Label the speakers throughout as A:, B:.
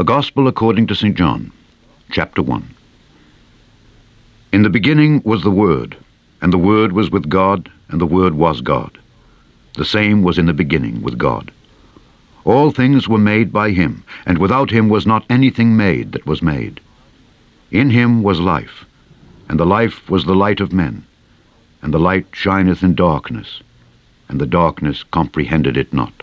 A: The Gospel according to St. John, chapter 1. In the beginning was the Word, and the Word was with God, and the Word was God. The same was in the beginning with God. All things were made by him, and without him was not anything made that was made. In him was life, and the life was the light of men. And the light shineth in darkness, and the darkness comprehended it not.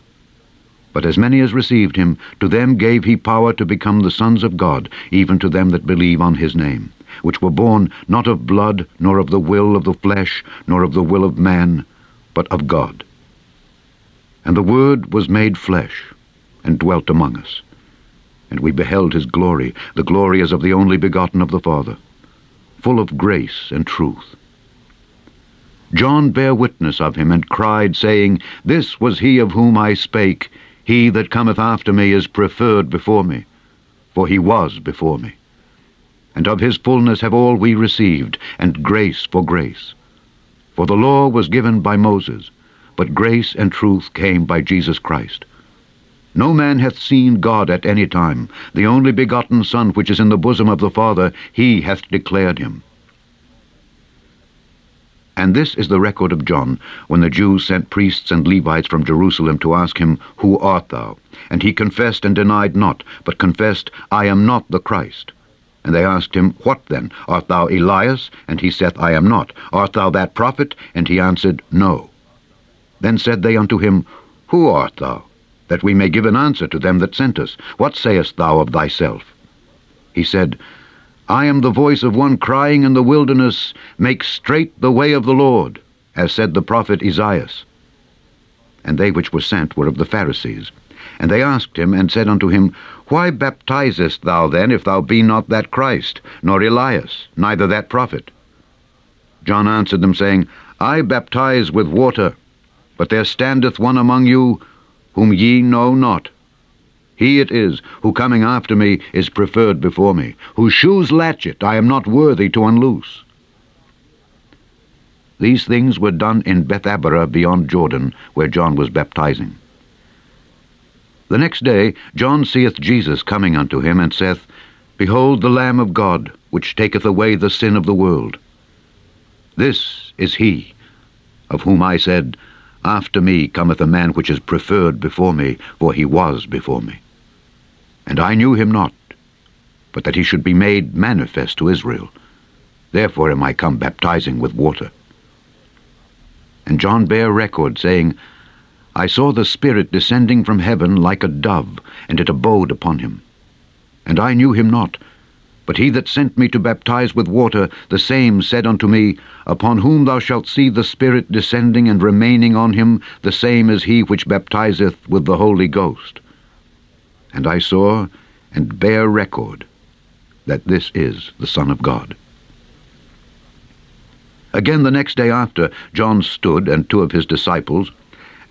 A: But as many as received him, to them gave he power to become the sons of God, even to them that believe on his name, which were born not of blood, nor of the will of the flesh, nor of the will of man, but of God. And the Word was made flesh, and dwelt among us. And we beheld his glory, the glory as of the only begotten of the Father, full of grace and truth. John bare witness of him, and cried, saying, This was he of whom I spake, he that cometh after me is preferred before me, for he was before me. And of his fullness have all we received, and grace for grace. For the law was given by Moses, but grace and truth came by Jesus Christ. No man hath seen God at any time. The only begotten Son, which is in the bosom of the Father, he hath declared him. And this is the record of John, when the Jews sent priests and Levites from Jerusalem to ask him, Who art thou? And he confessed and denied not, but confessed, I am not the Christ. And they asked him, What then? Art thou Elias? And he saith, I am not. Art thou that prophet? And he answered, No. Then said they unto him, Who art thou? That we may give an answer to them that sent us. What sayest thou of thyself? He said, I am the voice of one crying in the wilderness, Make straight the way of the Lord, as said the prophet Esaias. And they which were sent were of the Pharisees. And they asked him, and said unto him, Why baptizest thou then, if thou be not that Christ, nor Elias, neither that prophet? John answered them, saying, I baptize with water, but there standeth one among you, whom ye know not, he it is, who coming after me is preferred before me, whose shoes latchet I am not worthy to unloose. These things were done in Bethabara beyond Jordan, where John was baptizing. The next day John seeth Jesus coming unto him, and saith, Behold the Lamb of God, which taketh away the sin of the world. This is he, of whom I said, After me cometh a man which is preferred before me, for he was before me. And I knew him not, but that he should be made manifest to Israel. Therefore am I come baptizing with water. And John bare record, saying, I saw the Spirit descending from heaven like a dove, and it abode upon him. And I knew him not, but he that sent me to baptize with water, the same said unto me, Upon whom thou shalt see the Spirit descending and remaining on him, the same is he which baptizeth with the Holy Ghost. And I saw and bear record that this is the Son of God. Again the next day after, John stood, and two of his disciples,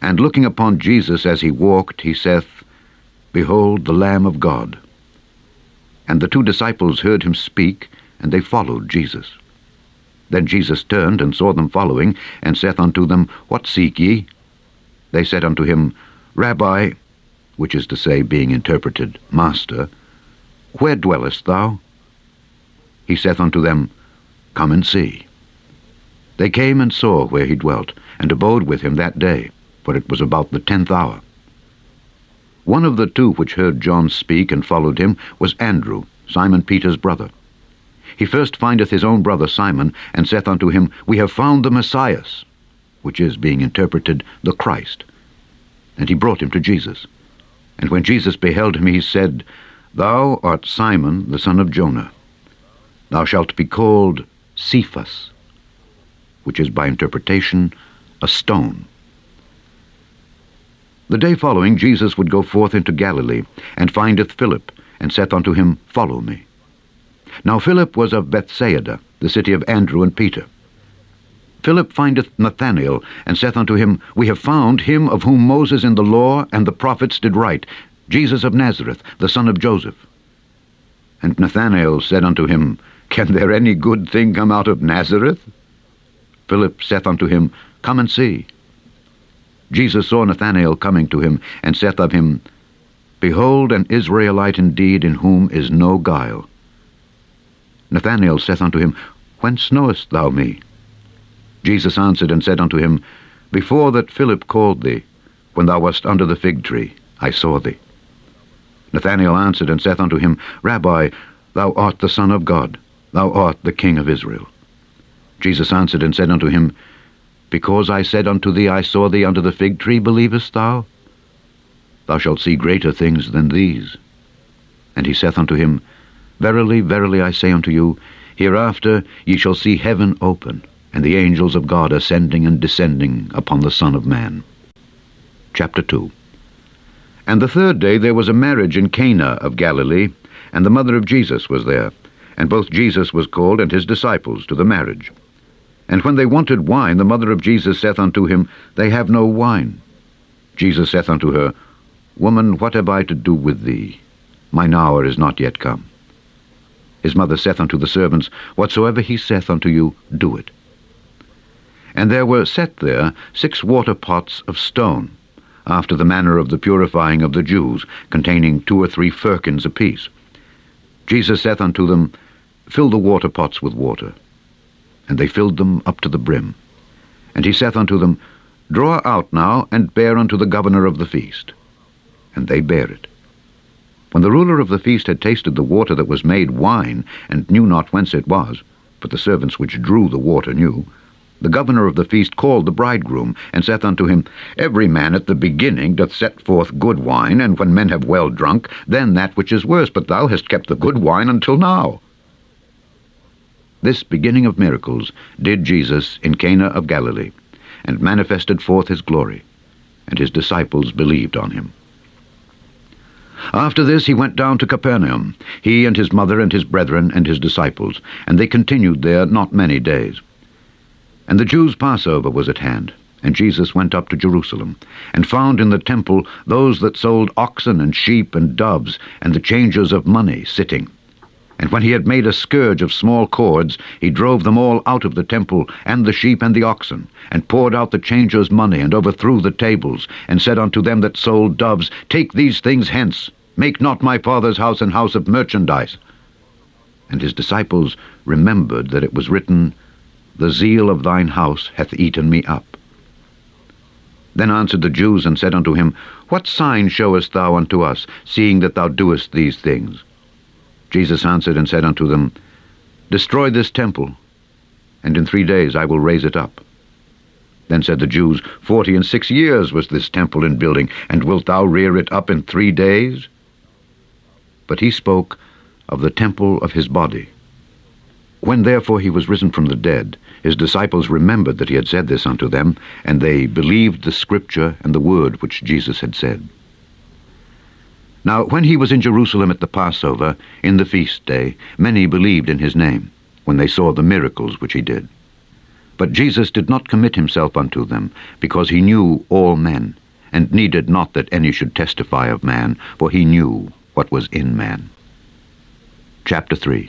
A: and looking upon Jesus as he walked, he saith, Behold the Lamb of God. And the two disciples heard him speak, and they followed Jesus. Then Jesus turned and saw them following, and saith unto them, What seek ye? They said unto him, Rabbi, which is to say, being interpreted, Master, where dwellest thou? He saith unto them, Come and see. They came and saw where he dwelt, and abode with him that day, for it was about the tenth hour. One of the two which heard John speak and followed him was Andrew, Simon Peter's brother. He first findeth his own brother Simon, and saith unto him, We have found the Messiah, which is, being interpreted, the Christ. And he brought him to Jesus. And when Jesus beheld him, he said, Thou art Simon, the son of Jona. Thou shalt be called Cephas, which is by interpretation a stone. The day following Jesus would go forth into Galilee, and findeth Philip, and saith unto him, Follow me. Now Philip was of Bethsaida, the city of Andrew and Peter. Philip findeth Nathanael, and saith unto him, We have found him of whom Moses in the law and the prophets did write, Jesus of Nazareth, the son of Joseph. And Nathanael said unto him, Can there any good thing come out of Nazareth? Philip saith unto him, Come and see. Jesus saw Nathanael coming to him, and saith of him, Behold an Israelite indeed, in whom is no guile. Nathanael saith unto him, Whence knowest thou me? Jesus answered and said unto him, Before that Philip called thee, when thou wast under the fig tree, I saw thee. Nathanael answered and saith unto him, Rabbi, thou art the Son of God, thou art the King of Israel. Jesus answered and said unto him, Because I said unto thee, I saw thee under the fig tree, believest thou? Thou shalt see greater things than these. And he saith unto him, Verily, verily, I say unto you, hereafter ye shall see heaven open, and the angels of God ascending and descending upon the Son of Man. Chapter 2 And the third day there was a marriage in Cana of Galilee, and the mother of Jesus was there. And both Jesus was called and his disciples to the marriage. And when they wanted wine, the mother of Jesus saith unto him, They have no wine. Jesus saith unto her, Woman, what have I to do with thee? Mine hour is not yet come. His mother saith unto the servants, Whatsoever he saith unto you, do it. And there were set there six water pots of stone, after the manner of the purifying of the Jews, containing two or three firkins apiece. Jesus saith unto them, Fill the water pots with water. And they filled them up to the brim. And he saith unto them, Draw out now, and bear unto the governor of the feast. And they bare it. When the ruler of the feast had tasted the water that was made wine, and knew not whence it was, but the servants which drew the water knew, the governor of the feast called the bridegroom, and saith unto him, Every man at the beginning doth set forth good wine, and when men have well drunk, then that which is worse, but thou hast kept the good wine until now. This beginning of miracles did Jesus in Cana of Galilee, and manifested forth his glory, and his disciples believed on him. After this he went down to Capernaum, he and his mother and his brethren and his disciples, and they continued there not many days. And the Jews' Passover was at hand, and Jesus went up to Jerusalem, and found in the temple those that sold oxen and sheep and doves, and the changers of money sitting. And when he had made a scourge of small cords, he drove them all out of the temple, and the sheep and the oxen, and poured out the changers' money, and overthrew the tables, and said unto them that sold doves, Take these things hence, make not my father's house an house of merchandise. And his disciples remembered that it was written, the zeal of thine house hath eaten me up. Then answered the Jews, and said unto him, What sign showest thou unto us, seeing that thou doest these things? Jesus answered and said unto them, Destroy this temple, and in three days I will raise it up. Then said the Jews, Forty and six years was this temple in building, and wilt thou rear it up in three days? But he spoke of the temple of his body. When therefore he was risen from the dead, his disciples remembered that he had said this unto them, and they believed the scripture and the word which Jesus had said. Now when he was in Jerusalem at the Passover, in the feast day, many believed in his name, when they saw the miracles which he did. But Jesus did not commit himself unto them, because he knew all men, and needed not that any should testify of man, for he knew what was in man. Chapter 3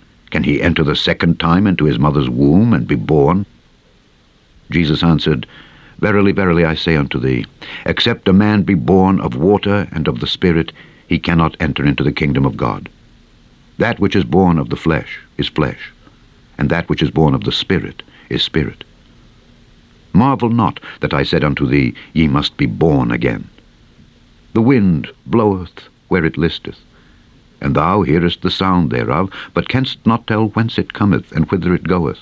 A: Can he enter the second time into his mother's womb and be born? Jesus answered, Verily, verily, I say unto thee, except a man be born of water and of the Spirit, he cannot enter into the kingdom of God. That which is born of the flesh is flesh, and that which is born of the Spirit is spirit. Marvel not that I said unto thee, Ye must be born again. The wind bloweth where it listeth, and thou hearest the sound thereof, but canst not tell whence it cometh and whither it goeth.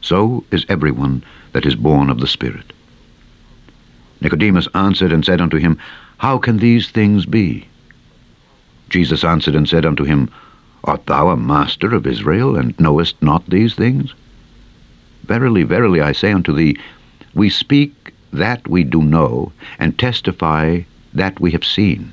A: So is every one that is born of the Spirit. Nicodemus answered and said unto him, How can these things be? Jesus answered and said unto him, Art thou a master of Israel, and knowest not these things? Verily, verily, I say unto thee, we speak that we do know, and testify that we have seen,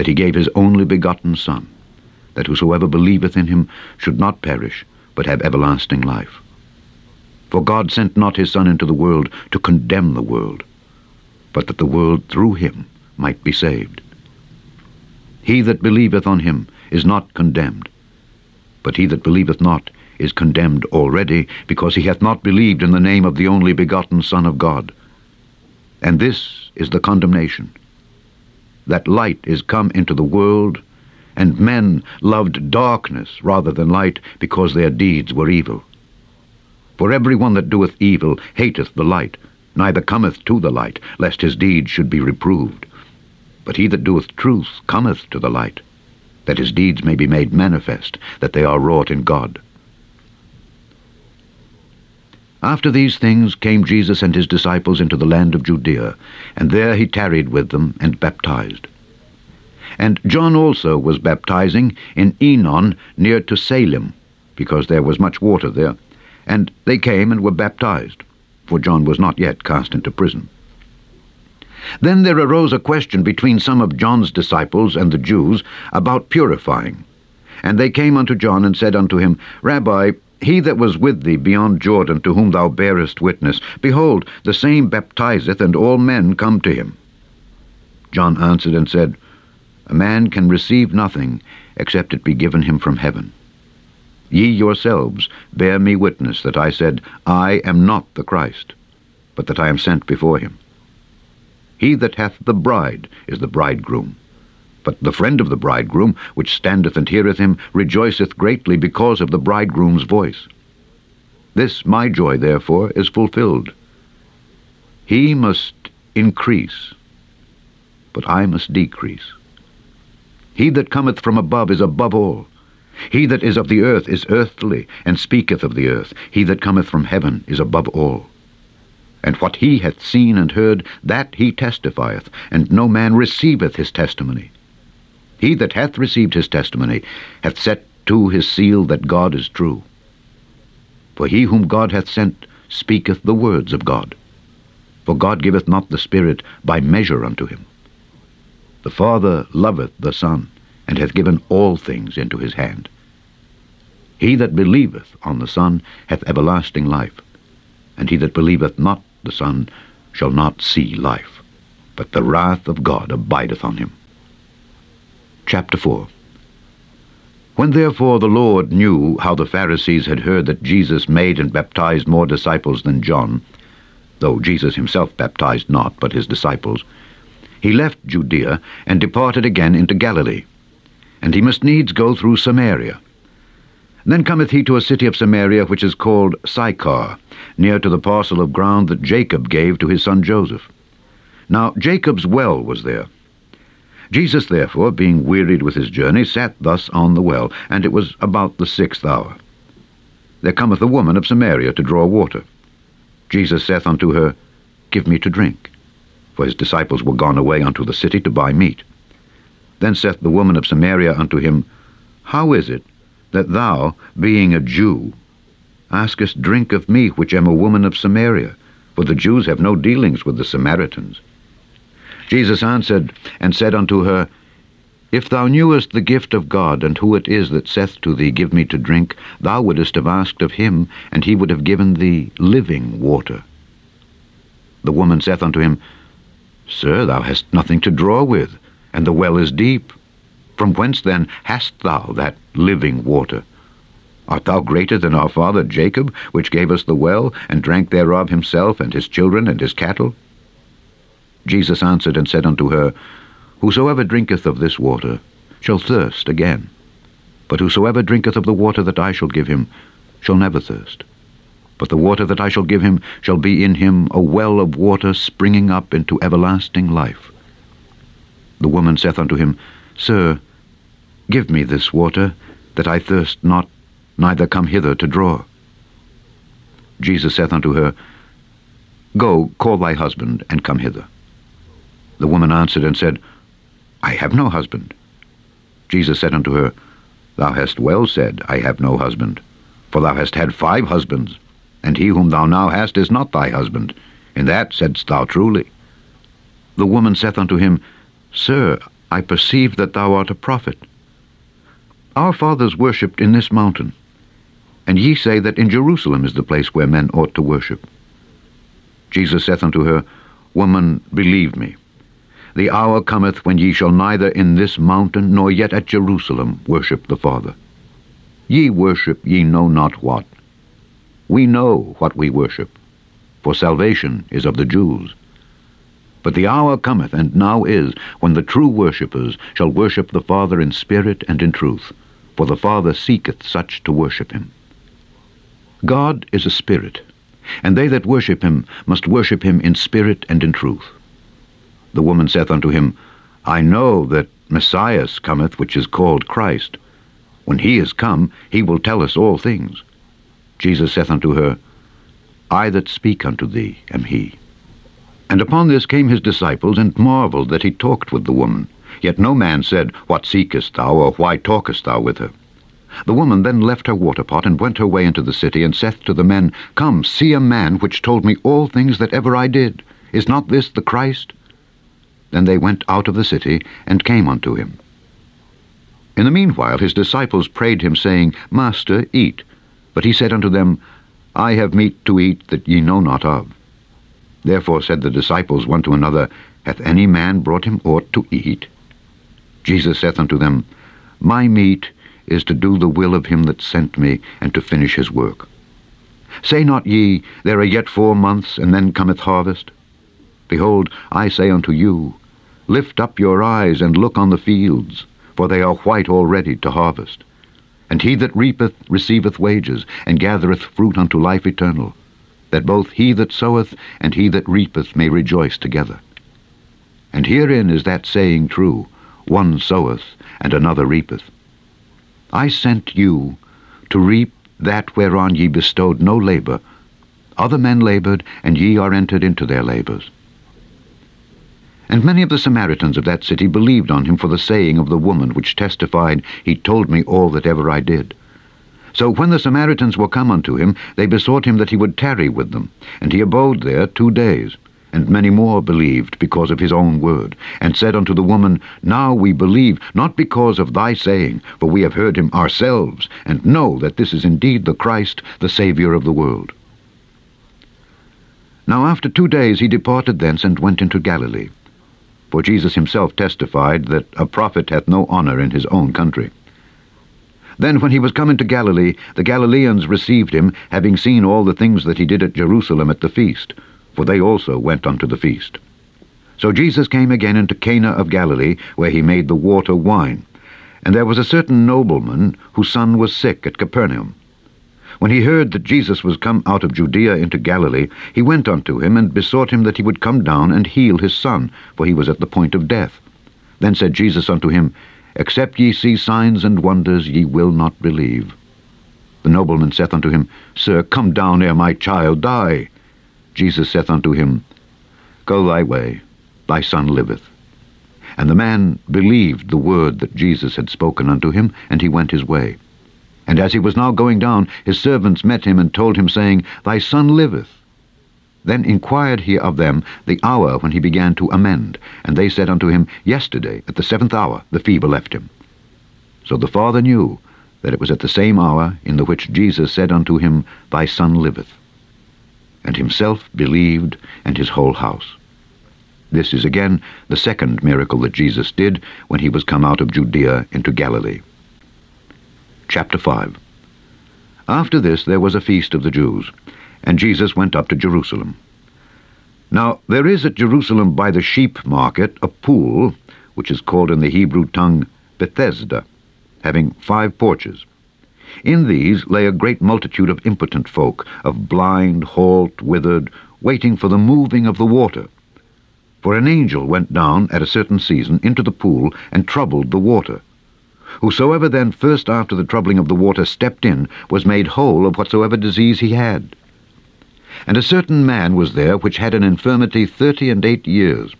A: that he gave his only begotten Son, that whosoever believeth in him should not perish, but have everlasting life. For God sent not his Son into the world to condemn the world, but that the world through him might be saved. He that believeth on him is not condemned, but he that believeth not is condemned already, because he hath not believed in the name of the only begotten Son of God. And this is the condemnation, that light is come into the world, and men loved darkness rather than light, because their deeds were evil. For every one that doeth evil hateth the light, neither cometh to the light, lest his deeds should be reproved. But he that doeth truth cometh to the light, that his deeds may be made manifest, that they are wrought in God. After these things came Jesus and his disciples into the land of Judea, and there he tarried with them and baptized. And John also was baptizing in Aenon near to Salim, because there was much water there. And they came and were baptized, for John was not yet cast into prison. Then there arose a question between some of John's disciples and the Jews about purifying. And they came unto John and said unto him, Rabbi, he that was with thee beyond Jordan, to whom thou bearest witness, behold, the same baptizeth, and all men come to him. John answered and said, A man can receive nothing, except it be given him from heaven. Ye yourselves bear me witness that I said, I am not the Christ, but that I am sent before him. He that hath the bride is the bridegroom. But the friend of the bridegroom, which standeth and heareth him, rejoiceth greatly because of the bridegroom's voice. This my joy, therefore, is fulfilled. He must increase, but I must decrease. He that cometh from above is above all. He that is of the earth is earthly, and speaketh of the earth. He that cometh from heaven is above all. And what he hath seen and heard, that he testifieth, and no man receiveth his testimony. He that hath received his testimony hath set to his seal that God is true. For he whom God hath sent speaketh the words of God. For God giveth not the Spirit by measure unto him. The Father loveth the Son, and hath given all things into his hand. He that believeth on the Son hath everlasting life, and he that believeth not the Son shall not see life, but the wrath of God abideth on him. Chapter 4 When therefore the Lord knew how the Pharisees had heard that Jesus made and baptized more disciples than John, though Jesus himself baptized not, but his disciples, he left Judea and departed again into Galilee. And he must needs go through Samaria. Then cometh he to a city of Samaria which is called Sychar, near to the parcel of ground that Jacob gave to his son Joseph. Now Jacob's well was there. Jesus, therefore, being wearied with his journey, sat thus on the well, and it was about the sixth hour. There cometh a woman of Samaria to draw water. Jesus saith unto her, Give me to drink. For his disciples were gone away unto the city to buy meat. Then saith the woman of Samaria unto him, How is it that thou, being a Jew, askest drink of me, which am a woman of Samaria? For the Jews have no dealings with the Samaritans. Jesus answered and said unto her, If thou knewest the gift of God, and who it is that saith to thee, Give me to drink, thou wouldest have asked of him, and he would have given thee living water. The woman saith unto him, Sir, thou hast nothing to draw with, and the well is deep. From whence then hast thou that living water? Art thou greater than our father Jacob, which gave us the well, and drank thereof himself, and his children, and his cattle? Jesus answered and said unto her, Whosoever drinketh of this water shall thirst again. But whosoever drinketh of the water that I shall give him shall never thirst. But the water that I shall give him shall be in him a well of water springing up into everlasting life. The woman saith unto him, Sir, give me this water, that I thirst not, neither come hither to draw. Jesus saith unto her, Go, call thy husband, and come hither. The woman answered and said, I have no husband. Jesus said unto her, Thou hast well said, I have no husband. For thou hast had five husbands, and he whom thou now hast is not thy husband. In that saidst thou truly. The woman saith unto him, Sir, I perceive that thou art a prophet. Our fathers worshipped in this mountain, and ye say that in Jerusalem is the place where men ought to worship. Jesus saith unto her, Woman, believe me, the hour cometh when ye shall neither in this mountain nor yet at Jerusalem worship the Father. Ye worship ye know not what. We know what we worship, for salvation is of the Jews. But the hour cometh, and now is, when the true worshippers shall worship the Father in spirit and in truth, for the Father seeketh such to worship him. God is a spirit, and they that worship him must worship him in spirit and in truth. The woman saith unto him, I know that Messiah cometh, which is called Christ. When he is come, he will tell us all things. Jesus saith unto her, I that speak unto thee am he. And upon this came his disciples, and marveled that he talked with the woman. Yet no man said, What seekest thou, or why talkest thou with her? The woman then left her waterpot, and went her way into the city, and saith to the men, Come, see a man which told me all things that ever I did. Is not this the Christ? Then they went out of the city, and came unto him. In the meanwhile his disciples prayed him, saying, Master, eat. But he said unto them, I have meat to eat that ye know not of. Therefore said the disciples one to another, Hath any man brought him aught to eat? Jesus saith unto them, My meat is to do the will of him that sent me, and to finish his work. Say not ye, There are yet four months, and then cometh harvest? Behold, I say unto you, Lift up your eyes and look on the fields, for they are white already to harvest. And he that reapeth receiveth wages, and gathereth fruit unto life eternal, that both he that soweth and he that reapeth may rejoice together. And herein is that saying true, One soweth, and another reapeth. I sent you to reap that whereon ye bestowed no labor. Other men labored, and ye are entered into their labors. And many of the Samaritans of that city believed on him for the saying of the woman, which testified, He told me all that ever I did. So when the Samaritans were come unto him, they besought him that he would tarry with them. And he abode there two days. And many more believed because of his own word, and said unto the woman, Now we believe, not because of thy saying, for we have heard him ourselves, and know that this is indeed the Christ, the Saviour of the world. Now after two days he departed thence and went into Galilee for Jesus himself testified that a prophet hath no honour in his own country. Then when he was come into Galilee, the Galileans received him, having seen all the things that he did at Jerusalem at the feast, for they also went unto the feast. So Jesus came again into Cana of Galilee, where he made the water wine. And there was a certain nobleman whose son was sick at Capernaum. When he heard that Jesus was come out of Judea into Galilee, he went unto him, and besought him that he would come down and heal his son, for he was at the point of death. Then said Jesus unto him, Except ye see signs and wonders, ye will not believe. The nobleman saith unto him, Sir, come down ere my child die. Jesus saith unto him, Go thy way, thy son liveth. And the man believed the word that Jesus had spoken unto him, and he went his way. And as he was now going down, his servants met him and told him, saying, Thy son liveth. Then inquired he of them the hour when he began to amend. And they said unto him, Yesterday, at the seventh hour, the fever left him. So the father knew that it was at the same hour in the which Jesus said unto him, Thy son liveth. And himself believed, and his whole house. This is again the second miracle that Jesus did when he was come out of Judea into Galilee. Chapter 5 After this there was a feast of the Jews, and Jesus went up to Jerusalem. Now there is at Jerusalem by the sheep market a pool, which is called in the Hebrew tongue Bethesda, having five porches. In these lay a great multitude of impotent folk, of blind, halt, withered, waiting for the moving of the water. For an angel went down at a certain season into the pool and troubled the water. Whosoever then first after the troubling of the water stepped in was made whole of whatsoever disease he had. And a certain man was there which had an infirmity thirty and eight years.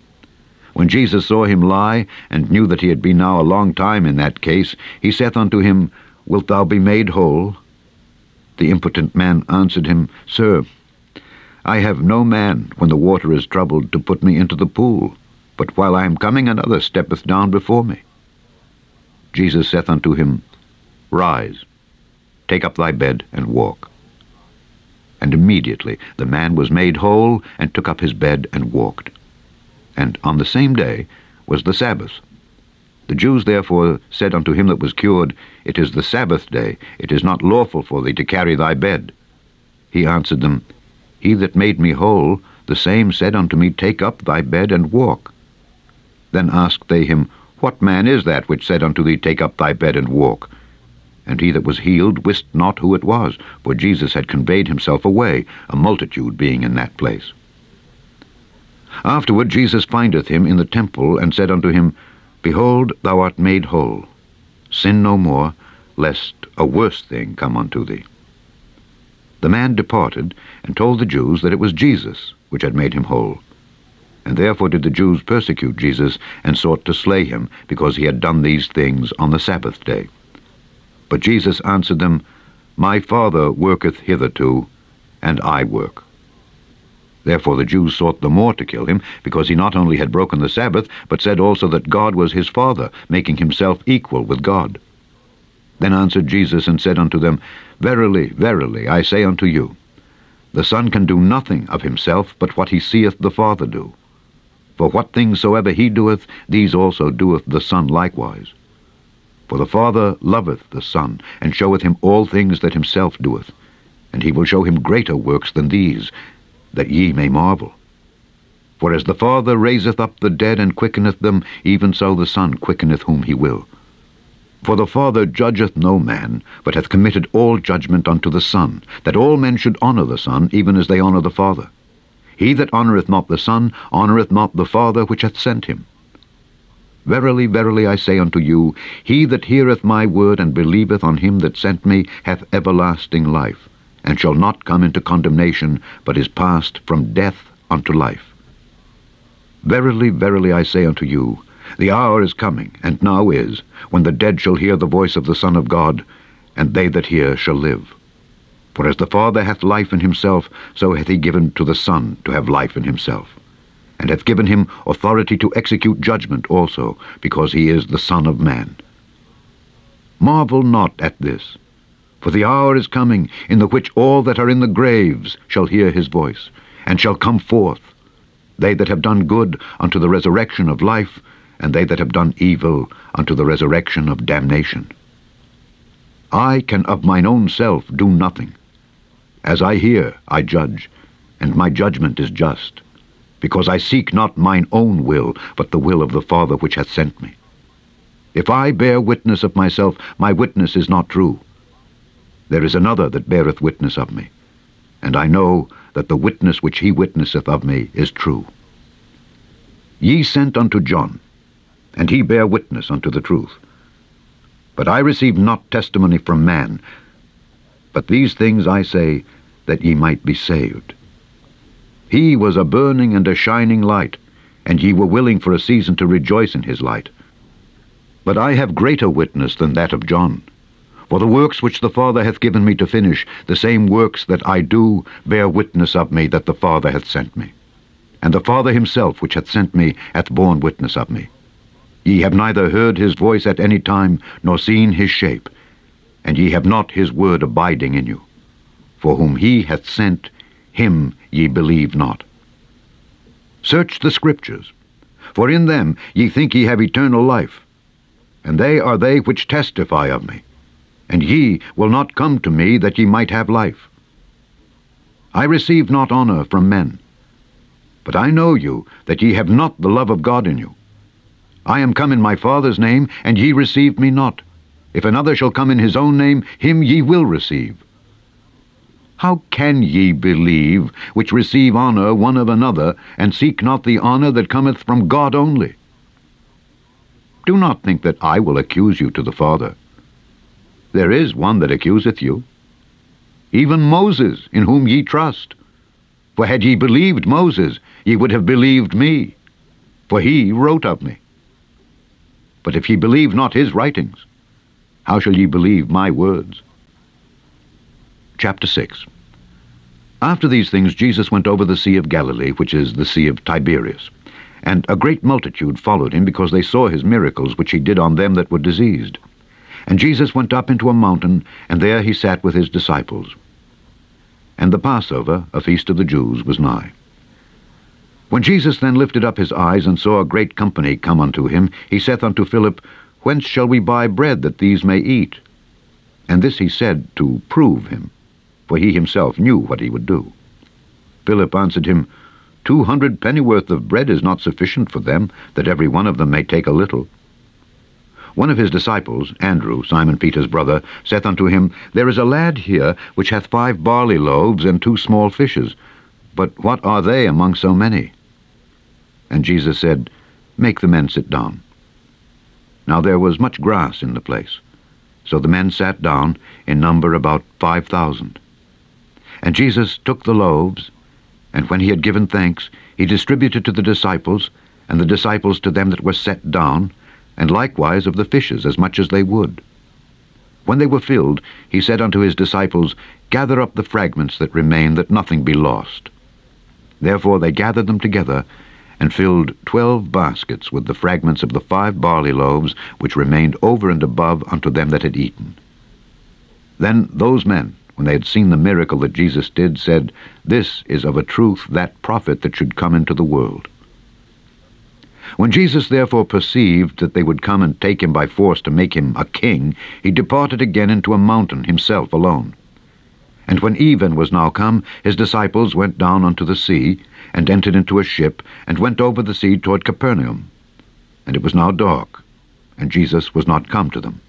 A: When Jesus saw him lie, and knew that he had been now a long time in that case, he saith unto him, Wilt thou be made whole? The impotent man answered him, Sir, I have no man, when the water is troubled, to put me into the pool, but while I am coming another steppeth down before me. Jesus saith unto him, Rise, take up thy bed, and walk. And immediately the man was made whole, and took up his bed, and walked. And on the same day was the Sabbath. The Jews therefore said unto him that was cured, It is the Sabbath day, it is not lawful for thee to carry thy bed. He answered them, He that made me whole, the same said unto me, Take up thy bed and walk. Then asked they him, What man is that which said unto thee, Take up thy bed and walk? And he that was healed wist not who it was, for Jesus had conveyed himself away, a multitude being in that place. Afterward Jesus findeth him in the temple, and said unto him, Behold, thou art made whole. Sin no more, lest a worse thing come unto thee. The man departed, and told the Jews that it was Jesus which had made him whole. And therefore did the Jews persecute Jesus, and sought to slay him, because he had done these things on the Sabbath day. But Jesus answered them, My Father worketh hitherto, and I work. Therefore the Jews sought the more to kill him, because he not only had broken the Sabbath, but said also that God was his Father, making himself equal with God. Then answered Jesus and said unto them, Verily, verily, I say unto you, the Son can do nothing of himself but what he seeth the Father do. For what things soever he doeth, these also doeth the Son likewise. For the Father loveth the Son, and showeth him all things that himself doeth, and he will show him greater works than these, that ye may marvel. For as the Father raiseth up the dead and quickeneth them, even so the Son quickeneth whom he will. For the Father judgeth no man, but hath committed all judgment unto the Son, that all men should honour the Son, even as they honour the Father. He that honoureth not the Son honoureth not the Father which hath sent him. Verily, verily, I say unto you, he that heareth my word and believeth on him that sent me hath everlasting life, and shall not come into condemnation, but is passed from death unto life. Verily, verily, I say unto you, the hour is coming, and now is, when the dead shall hear the voice of the Son of God, and they that hear shall live. For as the Father hath life in himself, so hath he given to the Son to have life in himself, and hath given him authority to execute judgment also, because he is the Son of Man. Marvel not at this, for the hour is coming, in the which all that are in the graves shall hear his voice, and shall come forth, they that have done good unto the resurrection of life, and they that have done evil unto the resurrection of damnation. I can of mine own self do nothing. As I hear, I judge, and my judgment is just, because I seek not mine own will, but the will of the Father which hath sent me. If I bear witness of myself, my witness is not true. There is another that beareth witness of me, and I know that the witness which he witnesseth of me is true. Ye sent unto John, and he bare witness unto the truth. But I receive not testimony from man, but these things I say, that ye might be saved. He was a burning and a shining light, and ye were willing for a season to rejoice in his light. But I have greater witness than that of John. For the works which the Father hath given me to finish, the same works that I do, bear witness of me that the Father hath sent me. And the Father himself which hath sent me hath borne witness of me. Ye have neither heard his voice at any time, nor seen his shape, and ye have not his word abiding in you. For whom he hath sent, him ye believe not. Search the Scriptures, For in them ye think ye have eternal life, and they are they which testify of me. And ye will not come to me that ye might have life. I receive not honour from men, but I know you, that ye have not the love of God in you. I am come in my Father's name, and ye receive me not. If another shall come in his own name, him ye will receive. How can ye believe, which receive honour one of another, and seek not the honour that cometh from God only? Do not think that I will accuse you to the Father. There is one that accuseth you, even Moses, in whom ye trust. For had ye believed Moses, ye would have believed me, for he wrote of me. But if ye believe not his writings, how shall ye believe my words? Chapter 6 After these things Jesus went over the Sea of Galilee, which is the Sea of Tiberias. And a great multitude followed him, because they saw his miracles which he did on them that were diseased. And Jesus went up into a mountain, and there he sat with his disciples. And the Passover, a feast of the Jews, was nigh. When Jesus then lifted up his eyes, and saw a great company come unto him, he saith unto Philip, Whence shall we buy bread that these may eat? And this he said to prove him for he himself knew what he would do. Philip answered him, Two hundred pennyworth of bread is not sufficient for them, that every one of them may take a little. One of his disciples, Andrew, Simon Peter's brother, saith unto him, There is a lad here which hath five barley loaves and two small fishes, but what are they among so many? And Jesus said, Make the men sit down. Now there was much grass in the place. So the men sat down, in number about five thousand. And Jesus took the loaves, and when he had given thanks, he distributed to the disciples, and the disciples to them that were set down, and likewise of the fishes as much as they would. When they were filled, he said unto his disciples, Gather up the fragments that remain, that nothing be lost. Therefore they gathered them together, and filled twelve baskets with the fragments of the five barley loaves, which remained over and above unto them that had eaten. Then those men, when they had seen the miracle that Jesus did, said, This is of a truth that prophet that should come into the world. When Jesus therefore perceived that they would come and take him by force to make him a king, he departed again into a mountain himself alone. And when even was now come, his disciples went down unto the sea, and entered into a ship, and went over the sea toward Capernaum. And it was now dark, and Jesus was not come to them.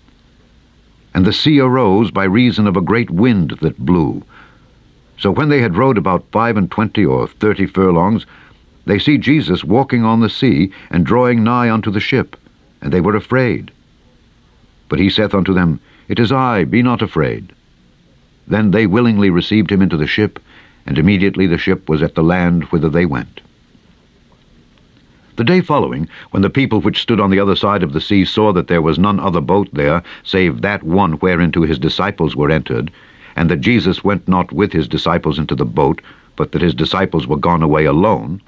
A: And the sea arose by reason of a great wind that blew. So when they had rowed about five and twenty or thirty furlongs, they see Jesus walking on the sea, and drawing nigh unto the ship, and they were afraid. But he saith unto them, It is I, be not afraid. Then they willingly received him into the ship, and immediately the ship was at the land whither they went. The day following, when the people which stood on the other side of the sea saw that there was none other boat there, save that one whereinto his disciples were entered, and that Jesus went not with his disciples into the boat, but that his disciples were gone away alone,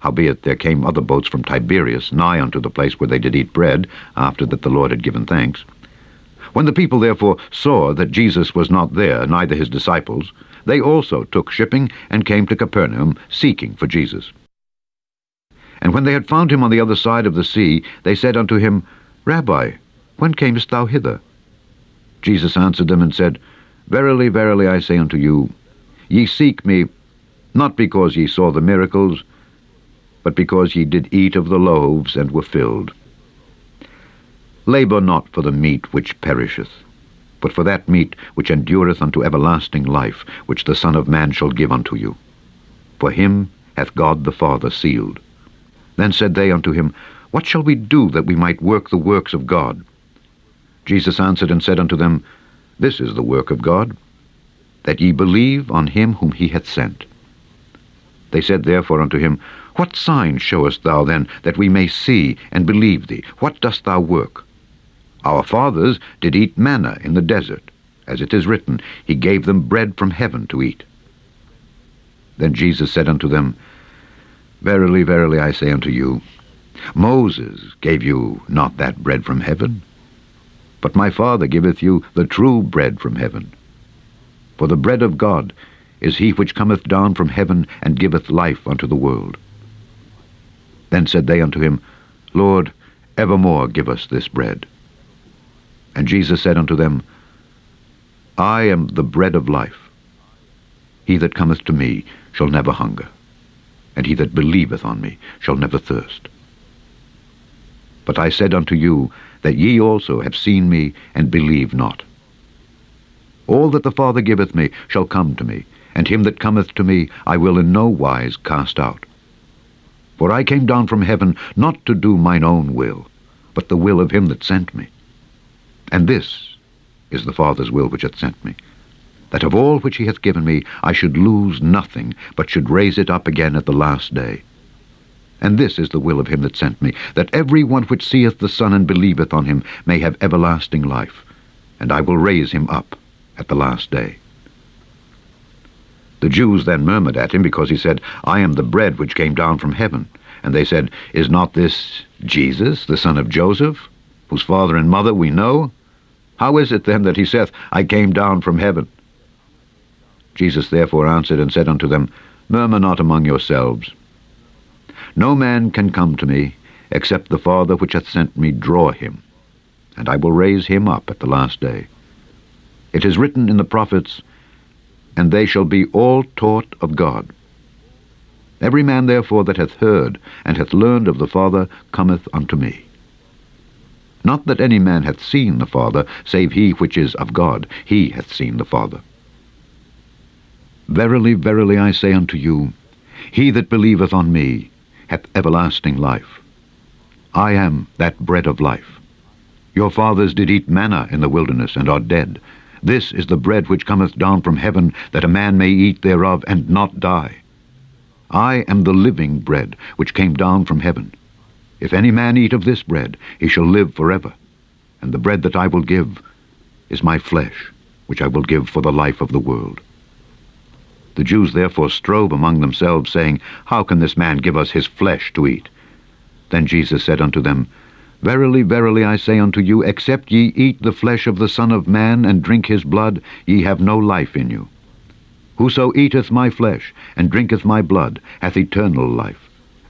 A: howbeit there came other boats from Tiberias nigh unto the place where they did eat bread, after that the Lord had given thanks. When the people therefore saw that Jesus was not there, neither his disciples, they also took shipping, and came to Capernaum, seeking for Jesus. And when they had found him on the other side of the sea, they said unto him, Rabbi, when camest thou hither? Jesus answered them and said, Verily, verily, I say unto you, ye seek me, not because ye saw the miracles, but because ye did eat of the loaves and were filled. Labour not for the meat which perisheth, but for that meat which endureth unto everlasting life, which the Son of Man shall give unto you. For him hath God the Father sealed. Then said they unto him, What shall we do that we might work the works of God? Jesus answered and said unto them, This is the work of God, that ye believe on him whom he hath sent. They said therefore unto him, What sign showest thou then, that we may see and believe thee? What dost thou work? Our fathers did eat manna in the desert, as it is written, He gave them bread from heaven to eat. Then Jesus said unto them, Verily, verily, I say unto you, Moses gave you not that bread from heaven, but my Father giveth you the true bread from heaven. For the bread of God is he which cometh down from heaven and giveth life unto the world. Then said they unto him, Lord, evermore give us this bread. And Jesus said unto them, I am the bread of life. He that cometh to me shall never hunger, and he that believeth on me shall never thirst. But I said unto you that ye also have seen me, and believe not. All that the Father giveth me shall come to me, and him that cometh to me I will in no wise cast out. For I came down from heaven not to do mine own will, but the will of him that sent me. And this is the Father's will which hath sent me, that of all which he hath given me I should lose nothing, but should raise it up again at the last day. And this is the will of him that sent me, that every one which seeth the Son and believeth on him may have everlasting life, and I will raise him up at the last day. The Jews then murmured at him, because he said, I am the bread which came down from heaven. And they said, Is not this Jesus, the son of Joseph, whose father and mother we know? How is it then that he saith, I came down from heaven? Jesus therefore answered and said unto them, Murmur not among yourselves. No man can come to me, except the Father which hath sent me draw him, and I will raise him up at the last day. It is written in the prophets, and they shall be all taught of God. Every man therefore that hath heard and hath learned of the Father cometh unto me. Not that any man hath seen the Father, save he which is of God, he hath seen the Father. Verily, verily, I say unto you, he that believeth on me hath everlasting life. I am that bread of life. Your fathers did eat manna in the wilderness, and are dead. This is the bread which cometh down from heaven, that a man may eat thereof and not die. I am the living bread which came down from heaven. If any man eat of this bread, he shall live forever. And the bread that I will give is my flesh, which I will give for the life of the world. The Jews therefore strove among themselves, saying, How can this man give us his flesh to eat? Then Jesus said unto them, Verily, verily, I say unto you, except ye eat the flesh of the Son of Man, and drink his blood, ye have no life in you. Whoso eateth my flesh, and drinketh my blood, hath eternal life,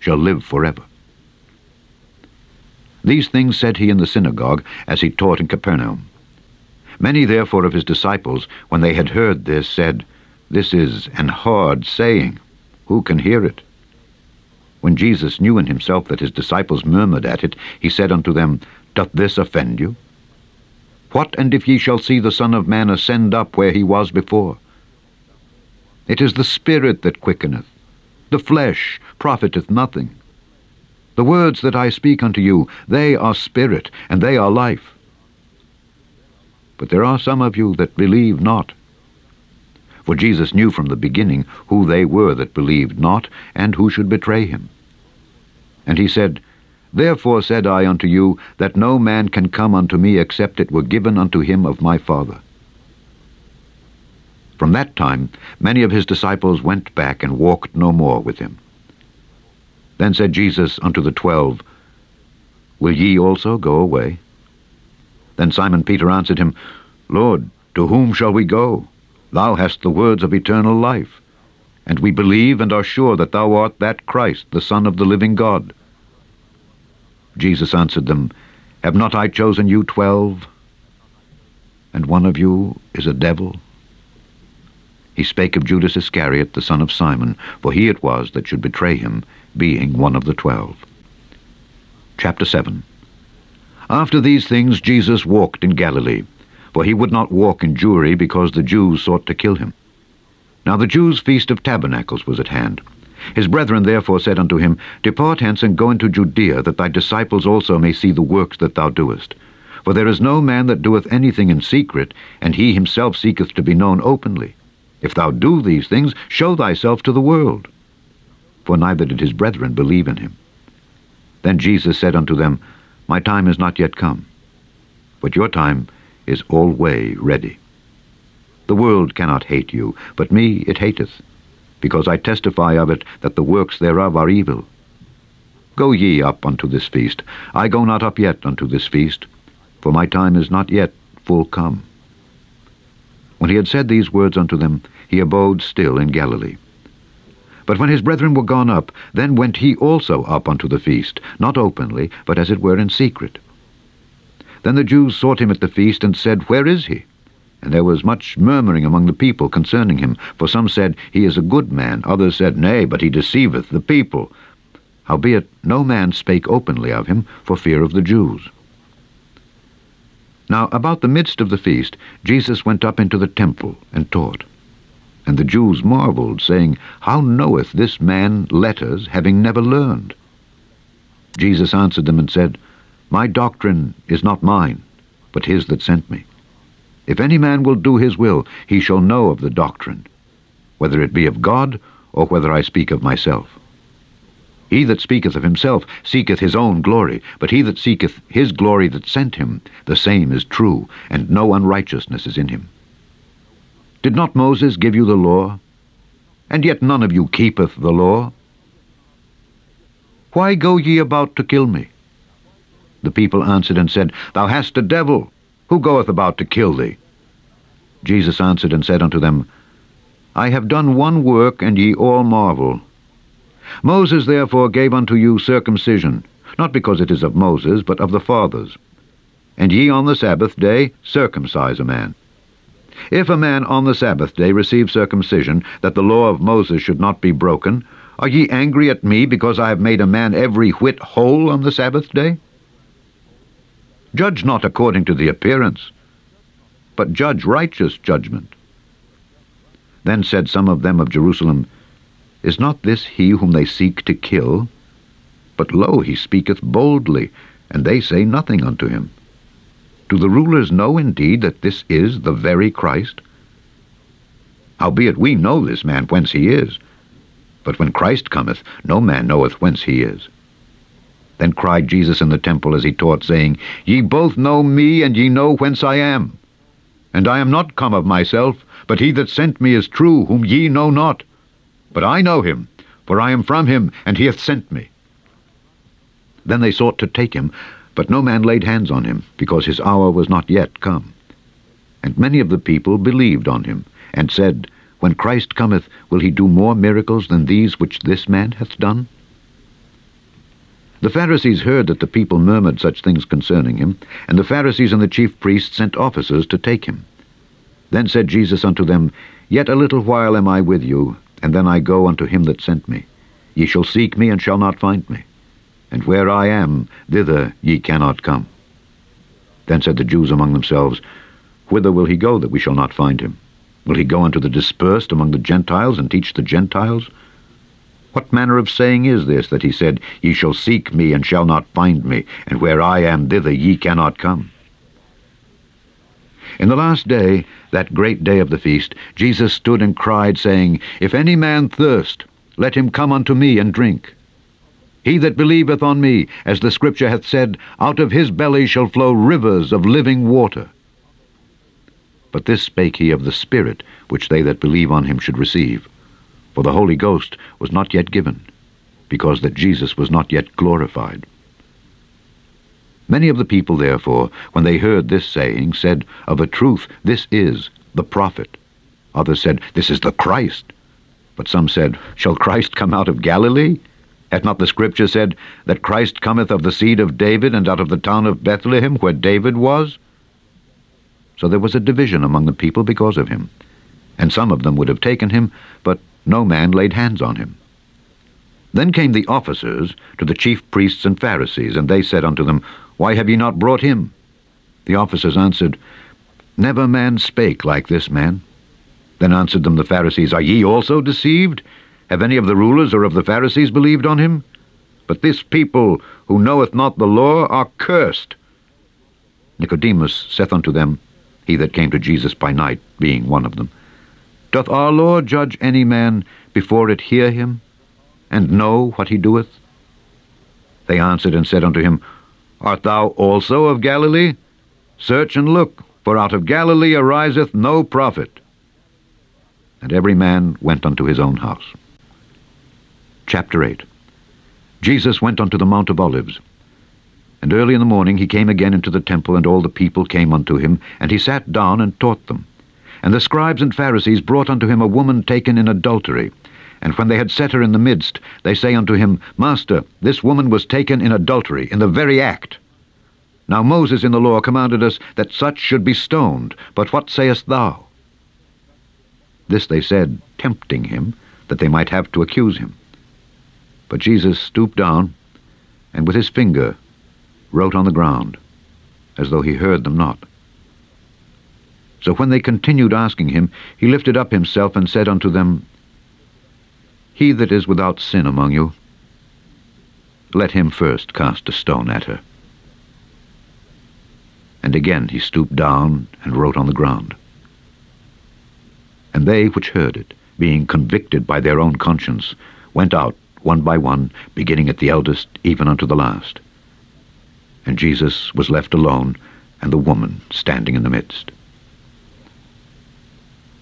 A: shall live forever. These things said he in the synagogue, as he taught in Capernaum. Many therefore of his disciples, when they had heard this, said, This is an hard saying. Who can hear it? When Jesus knew in himself that his disciples murmured at it, he said unto them, Doth this offend you? What and if ye shall see the Son of Man ascend up where he was before? It is the Spirit that quickeneth. The flesh profiteth nothing. The words that I speak unto you, they are spirit, and they are life. But there are some of you that believe not. For Jesus knew from the beginning who they were that believed not, and who should betray him. And he said, Therefore said I unto you, that no man can come unto me except it were given unto him of my Father. From that time many of his disciples went back and walked no more with him. Then said Jesus unto the twelve, Will ye also go away? Then Simon Peter answered him, Lord, to whom shall we go? Thou hast the words of eternal life. And we believe and are sure that thou art that Christ, the Son of the living God. Jesus answered them, Have not I chosen you twelve? And one of you is a devil? He spake of Judas Iscariot, the son of Simon, for he it was that should betray him, being one of the twelve. Chapter 7 After these things Jesus walked in Galilee, for he would not walk in Jewry, because the Jews sought to kill him. Now the Jews' feast of tabernacles was at hand. His brethren therefore said unto him, Depart hence and go into Judea, that thy disciples also may see the works that thou doest. For there is no man that doeth anything in secret, and he himself seeketh to be known openly. If thou do these things, show thyself to the world. For neither did his brethren believe in him. Then Jesus said unto them, My time is not yet come, but your time is alway ready. The world cannot hate you, but me it hateth, because I testify of it that the works thereof are evil. Go ye up unto this feast. I go not up yet unto this feast, for my time is not yet full come. When he had said these words unto them, he abode still in Galilee. But when his brethren were gone up, then went he also up unto the feast, not openly, but as it were in secret. Then the Jews sought him at the feast, and said, Where is he? And there was much murmuring among the people concerning him. For some said, He is a good man. Others said, Nay, but he deceiveth the people. Howbeit no man spake openly of him, for fear of the Jews. Now about the midst of the feast, Jesus went up into the temple, and taught. And the Jews marveled, saying, How knoweth this man letters, having never learned? Jesus answered them and said, My doctrine is not mine, but his that sent me. If any man will do his will, he shall know of the doctrine, whether it be of God, or whether I speak of myself. He that speaketh of himself seeketh his own glory, but he that seeketh his glory that sent him, the same is true, and no unrighteousness is in him. Did not Moses give you the law? And yet none of you keepeth the law. Why go ye about to kill me? The people answered and said, Thou hast a devil. Who goeth about to kill thee? Jesus answered and said unto them, I have done one work, and ye all marvel. Moses therefore gave unto you circumcision, not because it is of Moses, but of the fathers. And ye on the Sabbath day circumcise a man. If a man on the Sabbath day receive circumcision, that the law of Moses should not be broken, are ye angry at me because I have made a man every whit whole on the Sabbath day? Judge not according to the appearance, but judge righteous judgment. Then said some of them of Jerusalem, Is not this he whom they seek to kill? But lo, he speaketh boldly, and they say nothing unto him. Do the rulers know indeed that this is the very Christ? Howbeit we know this man whence he is. But when Christ cometh, no man knoweth whence he is. Then cried Jesus in the temple as he taught, saying, Ye both know me, and ye know whence I am. And I am not come of myself, but he that sent me is true, whom ye know not. But I know him, for I am from him, and he hath sent me. Then they sought to take him, but no man laid hands on him, because his hour was not yet come. And many of the people believed on him, and said, When Christ cometh, will he do more miracles than these which this man hath done? The Pharisees heard that the people murmured such things concerning him, and the Pharisees and the chief priests sent officers to take him. Then said Jesus unto them, Yet a little while am I with you, and then I go unto him that sent me. Ye shall seek me, and shall not find me and where I am, thither ye cannot come. Then said the Jews among themselves, Whither will he go that we shall not find him? Will he go unto the dispersed among the Gentiles, and teach the Gentiles? What manner of saying is this, that he said, Ye shall seek me, and shall not find me, and where I am, thither ye cannot come? In the last day, that great day of the feast, Jesus stood and cried, saying, If any man thirst, let him come unto me and drink. He that believeth on me, as the Scripture hath said, out of his belly shall flow rivers of living water. But this spake he of the Spirit, which they that believe on him should receive. For the Holy Ghost was not yet given, because that Jesus was not yet glorified. Many of the people, therefore, when they heard this saying, said, Of a truth, this is the prophet. Others said, This is the Christ. But some said, Shall Christ come out of Galilee? Hath not the Scripture said that Christ cometh of the seed of David, and out of the town of Bethlehem, where David was? So there was a division among the people because of him. And some of them would have taken him, but no man laid hands on him. Then came the officers to the chief priests and Pharisees, and they said unto them, Why have ye not brought him? The officers answered, Never man spake like this man. Then answered them the Pharisees, Are ye also deceived? Have any of the rulers or of the Pharisees believed on him? But this people, who knoweth not the law, are cursed. Nicodemus saith unto them, he that came to Jesus by night, being one of them, Doth our Lord judge any man before it hear him, and know what he doeth? They answered and said unto him, Art thou also of Galilee? Search and look, for out of Galilee ariseth no prophet. And every man went unto his own house. Chapter 8 Jesus went unto the Mount of Olives. And early in the morning he came again into the temple, and all the people came unto him, and he sat down and taught them. And the scribes and Pharisees brought unto him a woman taken in adultery. And when they had set her in the midst, they say unto him, Master, this woman was taken in adultery, in the very act. Now Moses in the law commanded us that such should be stoned, but what sayest thou? This they said, tempting him, that they might have to accuse him. But Jesus stooped down, and with his finger wrote on the ground, as though he heard them not. So when they continued asking him, he lifted up himself and said unto them, He that is without sin among you, let him first cast a stone at her. And again he stooped down and wrote on the ground. And they which heard it, being convicted by their own conscience, went out one by one, beginning at the eldest, even unto the last. And Jesus was left alone, and the woman standing in the midst.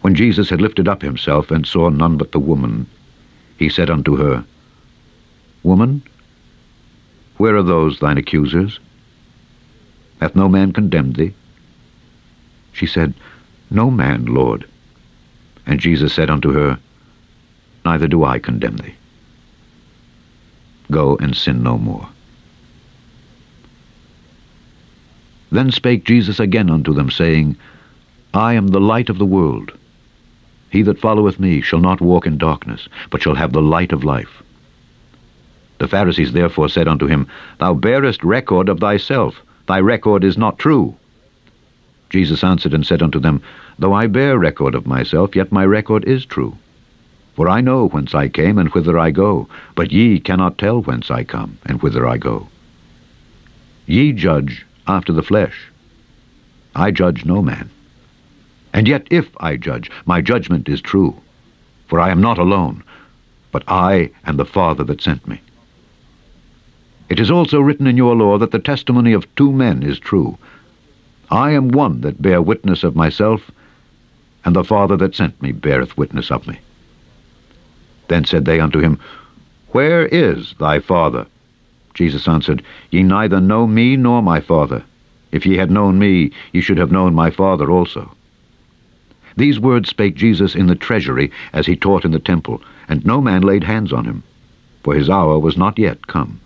A: When Jesus had lifted up himself, and saw none but the woman, he said unto her, Woman, where are those thine accusers? Hath no man condemned thee? She said, No man, Lord. And Jesus said unto her, Neither do I condemn thee. Go and sin no more. Then spake Jesus again unto them, saying, I am the light of the world. He that followeth me shall not walk in darkness, but shall have the light of life. The Pharisees therefore said unto him, Thou bearest record of thyself. Thy record is not true. Jesus answered and said unto them, Though I bear record of myself, yet my record is true. For I know whence I came and whither I go, but ye cannot tell whence I come and whither I go. Ye judge after the flesh. I judge no man. And yet if I judge, my judgment is true. For I am not alone, but I and the Father that sent me. It is also written in your law that the testimony of two men is true. I am one that bear witness of myself, and the Father that sent me beareth witness of me. Then said they unto him, Where is thy Father? Jesus answered, Ye neither know me nor my Father. If ye had known me, ye should have known my Father also. These words spake Jesus in the treasury as he taught in the temple, and no man laid hands on him, for his hour was not yet come.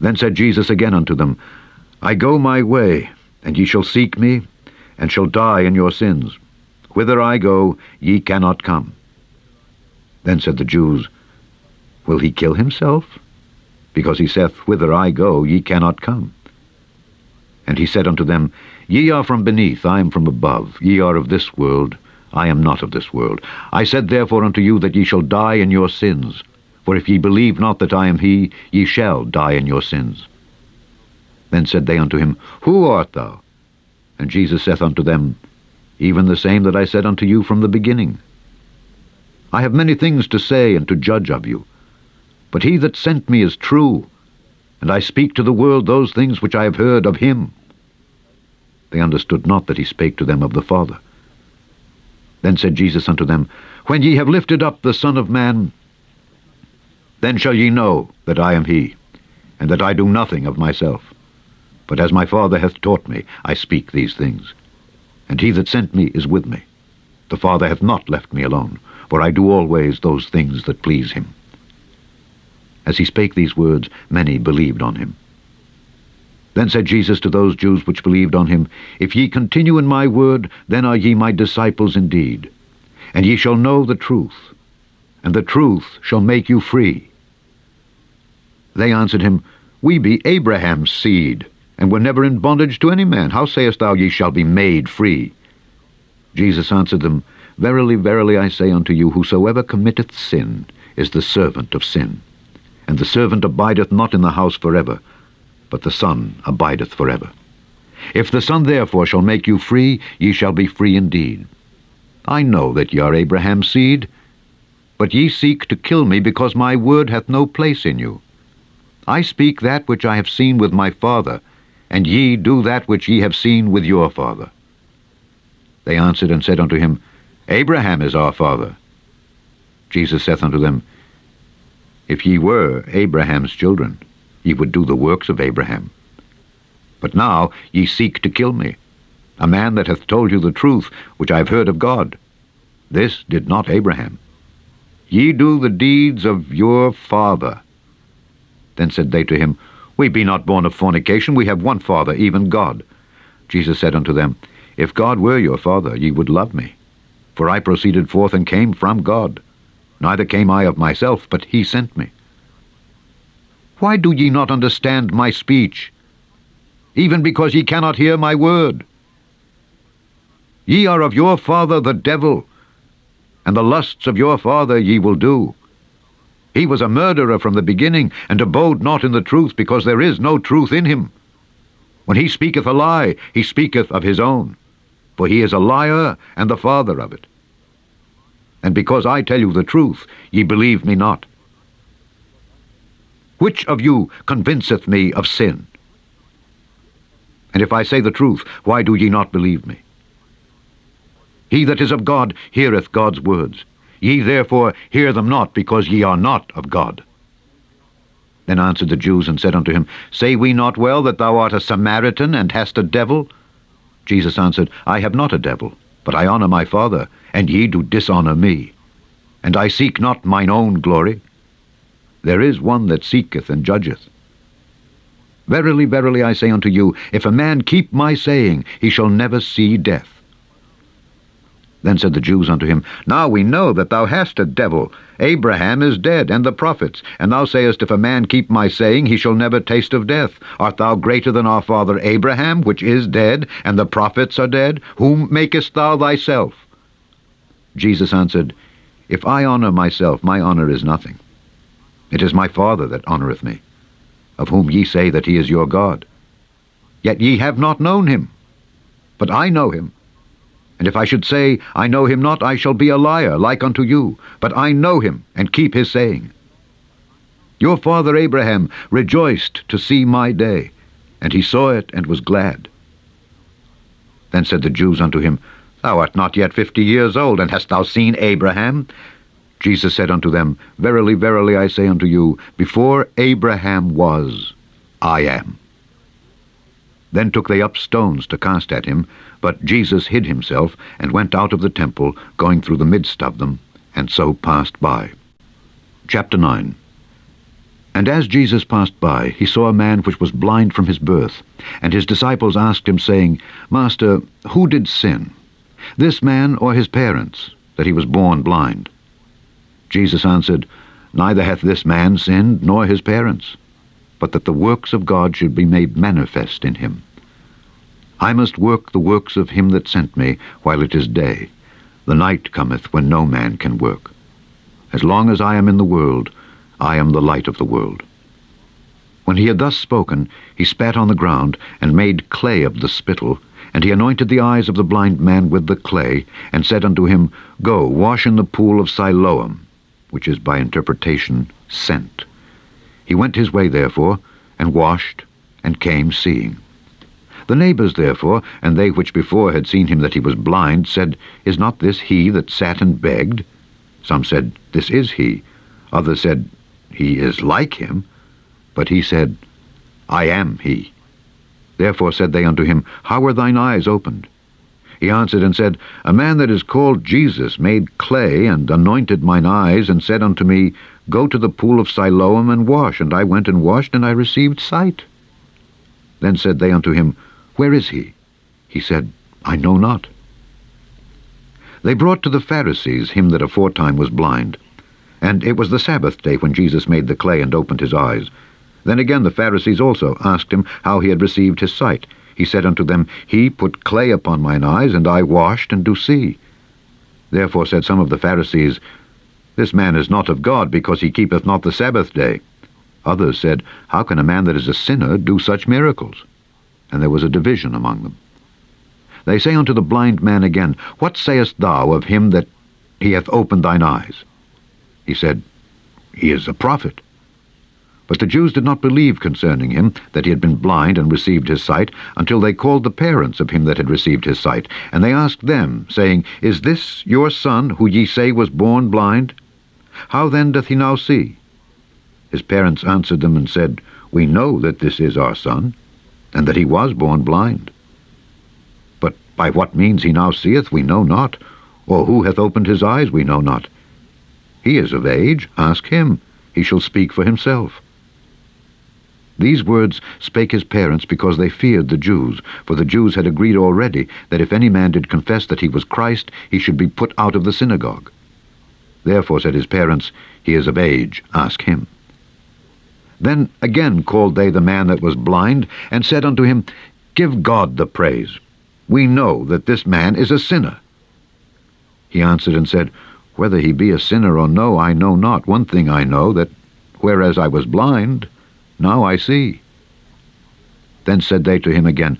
A: Then said Jesus again unto them, I go my way, and ye shall seek me, and shall die in your sins. Whither I go, ye cannot come. Then said the Jews, Will he kill himself? Because he saith, Whither I go, ye cannot come. And he said unto them, Ye are from beneath, I am from above. Ye are of this world, I am not of this world. I said therefore unto you that ye shall die in your sins. For if ye believe not that I am he, ye shall die in your sins. Then said they unto him, Who art thou? And Jesus saith unto them, Even the same that I said unto you from the beginning. I have many things to say and to judge of you. But he that sent me is true, and I speak to the world those things which I have heard of him. They understood not that he spake to them of the Father. Then said Jesus unto them, When ye have lifted up the Son of Man, then shall ye know that I am he, and that I do nothing of myself. But as my Father hath taught me, I speak these things. And he that sent me is with me. The Father hath not left me alone, for I do always those things that please him. As he spake these words, many believed on him. Then said Jesus to those Jews which believed on him, If ye continue in my word, then are ye my disciples indeed. And ye shall know the truth, and the truth shall make you free. They answered him, We be Abraham's seed, and were never in bondage to any man. How sayest thou, Ye shall be made free? Jesus answered them, Verily, verily, I say unto you, whosoever committeth sin is the servant of sin. And the servant abideth not in the house forever, but the Son abideth forever. If the Son therefore shall make you free, ye shall be free indeed. I know that ye are Abraham's seed, but ye seek to kill me, because my word hath no place in you. I speak that which I have seen with my father, and ye do that which ye have seen with your father. They answered and said unto him, Abraham is our father. Jesus saith unto them, If ye were Abraham's children, ye would do the works of Abraham. But now ye seek to kill me, a man that hath told you the truth, which I have heard of God. This did not Abraham. Ye do the deeds of your father. Then said they to him, We be not born of fornication, we have one Father, even God. Jesus said unto them, If God were your Father, ye would love me. For I proceeded forth and came from God. Neither came I of myself, but he sent me. Why do ye not understand my speech? Even because ye cannot hear my word. Ye are of your father the devil, and the lusts of your father ye will do. He was a murderer from the beginning, and abode not in the truth, because there is no truth in him. When he speaketh a lie, he speaketh of his own, for he is a liar and the father of it. And because I tell you the truth, ye believe me not. Which of you convinceth me of sin? And if I say the truth, why do ye not believe me? He that is of God heareth God's words. Ye therefore hear them not, because ye are not of God. Then answered the Jews and said unto him, Say we not well that thou art a Samaritan, and hast a devil? Jesus answered, I have not a devil, but I honour my Father, and ye do dishonour me. And I seek not mine own glory. There is one that seeketh and judgeth. Verily, verily, I say unto you, if a man keep my saying, he shall never see death. Then said the Jews unto him, Now we know that thou hast a devil. Abraham is dead, and the prophets. And thou sayest, If a man keep my saying, he shall never taste of death. Art thou greater than our father Abraham, which is dead, and the prophets are dead? Whom makest thou thyself? Jesus answered, If I honour myself, my honour is nothing. It is my Father that honoureth me, of whom ye say that he is your God. Yet ye have not known him. But I know him. And if I should say, I know him not, I shall be a liar, like unto you. But I know him, and keep his saying. Your father Abraham rejoiced to see my day, and he saw it, and was glad. Then said the Jews unto him, Thou art not yet fifty years old, and hast thou seen Abraham? Jesus said unto them, Verily, verily, I say unto you, before Abraham was, I am. Then took they up stones to cast at him, but Jesus hid himself, and went out of the temple, going through the midst of them, and so passed by. Chapter 9 And as Jesus passed by, he saw a man which was blind from his birth. And his disciples asked him, saying, Master, who did sin, this man or his parents, that he was born blind? Jesus answered, Neither hath this man sinned, nor his parents, but that the works of God should be made manifest in him. I must work the works of him that sent me while it is day. The night cometh when no man can work. As long as I am in the world, I am the light of the world. When he had thus spoken, he spat on the ground, and made clay of the spittle, and he anointed the eyes of the blind man with the clay, and said unto him, Go, wash in the pool of Siloam, which is by interpretation sent. He went his way therefore, and washed, and came seeing. The neighbours therefore, and they which before had seen him that he was blind, said, Is not this he that sat and begged? Some said, This is he. Others said, He is like him. But he said, I am he. Therefore said they unto him, How were thine eyes opened? He answered and said, A man that is called Jesus made clay, and anointed mine eyes, and said unto me, Go to the pool of Siloam and wash. And I went and washed, and I received sight. Then said they unto him, where is he? He said, I know not. They brought to the Pharisees him that aforetime was blind. And it was the Sabbath day when Jesus made the clay and opened his eyes. Then again the Pharisees also asked him how he had received his sight. He said unto them, He put clay upon mine eyes, and I washed, and do see. Therefore said some of the Pharisees, This man is not of God, because he keepeth not the Sabbath day. Others said, How can a man that is a sinner do such miracles? and there was a division among them. They say unto the blind man again, What sayest thou of him that he hath opened thine eyes? He said, He is a prophet. But the Jews did not believe concerning him that he had been blind and received his sight, until they called the parents of him that had received his sight. And they asked them, saying, Is this your son, who ye say was born blind? How then doth he now see? His parents answered them and said, We know that this is our son, and that he was born blind. But by what means he now seeth we know not, or who hath opened his eyes we know not. He is of age, ask him, he shall speak for himself. These words spake his parents because they feared the Jews, for the Jews had agreed already that if any man did confess that he was Christ, he should be put out of the synagogue. Therefore said his parents, He is of age, ask him. Then again called they the man that was blind, and said unto him, Give God the praise. We know that this man is a sinner. He answered and said, Whether he be a sinner or no, I know not. One thing I know, that whereas I was blind, now I see. Then said they to him again,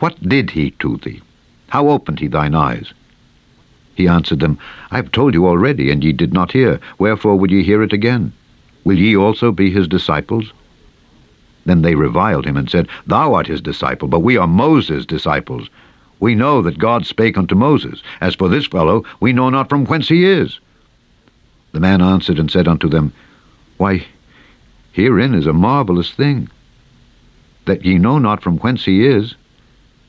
A: What did he to thee? How opened he thine eyes? He answered them, I have told you already, and ye did not hear. Wherefore would ye hear it again? Will ye also be his disciples? Then they reviled him, and said, Thou art his disciple, but we are Moses' disciples. We know that God spake unto Moses. As for this fellow, we know not from whence he is. The man answered and said unto them, Why, Herein is a marvellous thing, that ye know not from whence he is,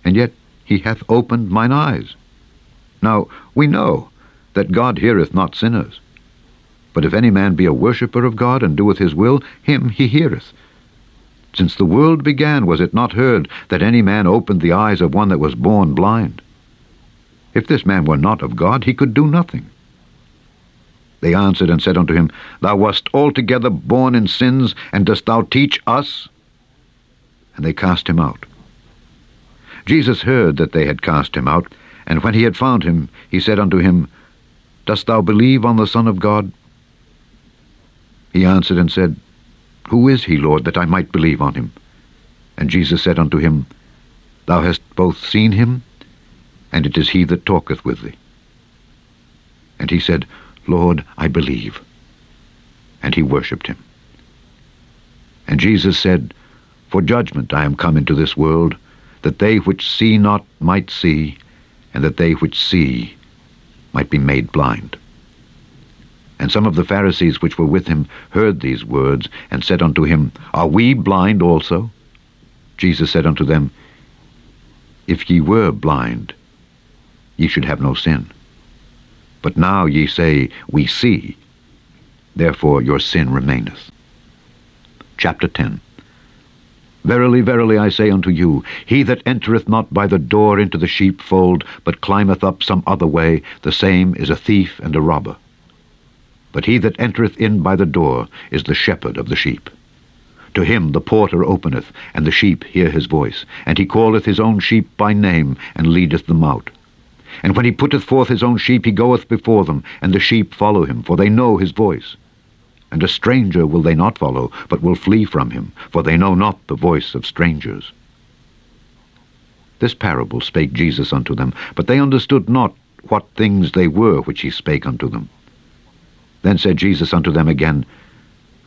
A: and yet he hath opened mine eyes. Now we know that God heareth not sinners. But if any man be a worshipper of God, and doeth his will, him he heareth. Since the world began, was it not heard that any man opened the eyes of one that was born blind? If this man were not of God, he could do nothing. They answered and said unto him, Thou wast altogether born in sins, and dost thou teach us? And they cast him out. Jesus heard that they had cast him out, and when he had found him, he said unto him, Dost thou believe on the Son of God? He answered and said, Who is he, Lord, that I might believe on him? And Jesus said unto him, Thou hast both seen him, and it is he that talketh with thee. And he said, Lord, I believe. And he worshipped him. And Jesus said, For judgment I am come into this world, that they which see not might see, and that they which see might be made blind. And some of the Pharisees which were with him heard these words, and said unto him, Are we blind also? Jesus said unto them, If ye were blind, ye should have no sin. But now ye say, We see. Therefore your sin remaineth. Chapter 10 Verily, verily, I say unto you, he that entereth not by the door into the sheepfold, but climbeth up some other way, the same is a thief and a robber. But he that entereth in by the door is the shepherd of the sheep. To him the porter openeth, and the sheep hear his voice, and he calleth his own sheep by name, and leadeth them out. And when he putteth forth his own sheep, he goeth before them, and the sheep follow him, for they know his voice. And a stranger will they not follow, but will flee from him, for they know not the voice of strangers. This parable spake Jesus unto them, but they understood not what things they were which he spake unto them. Then said Jesus unto them again,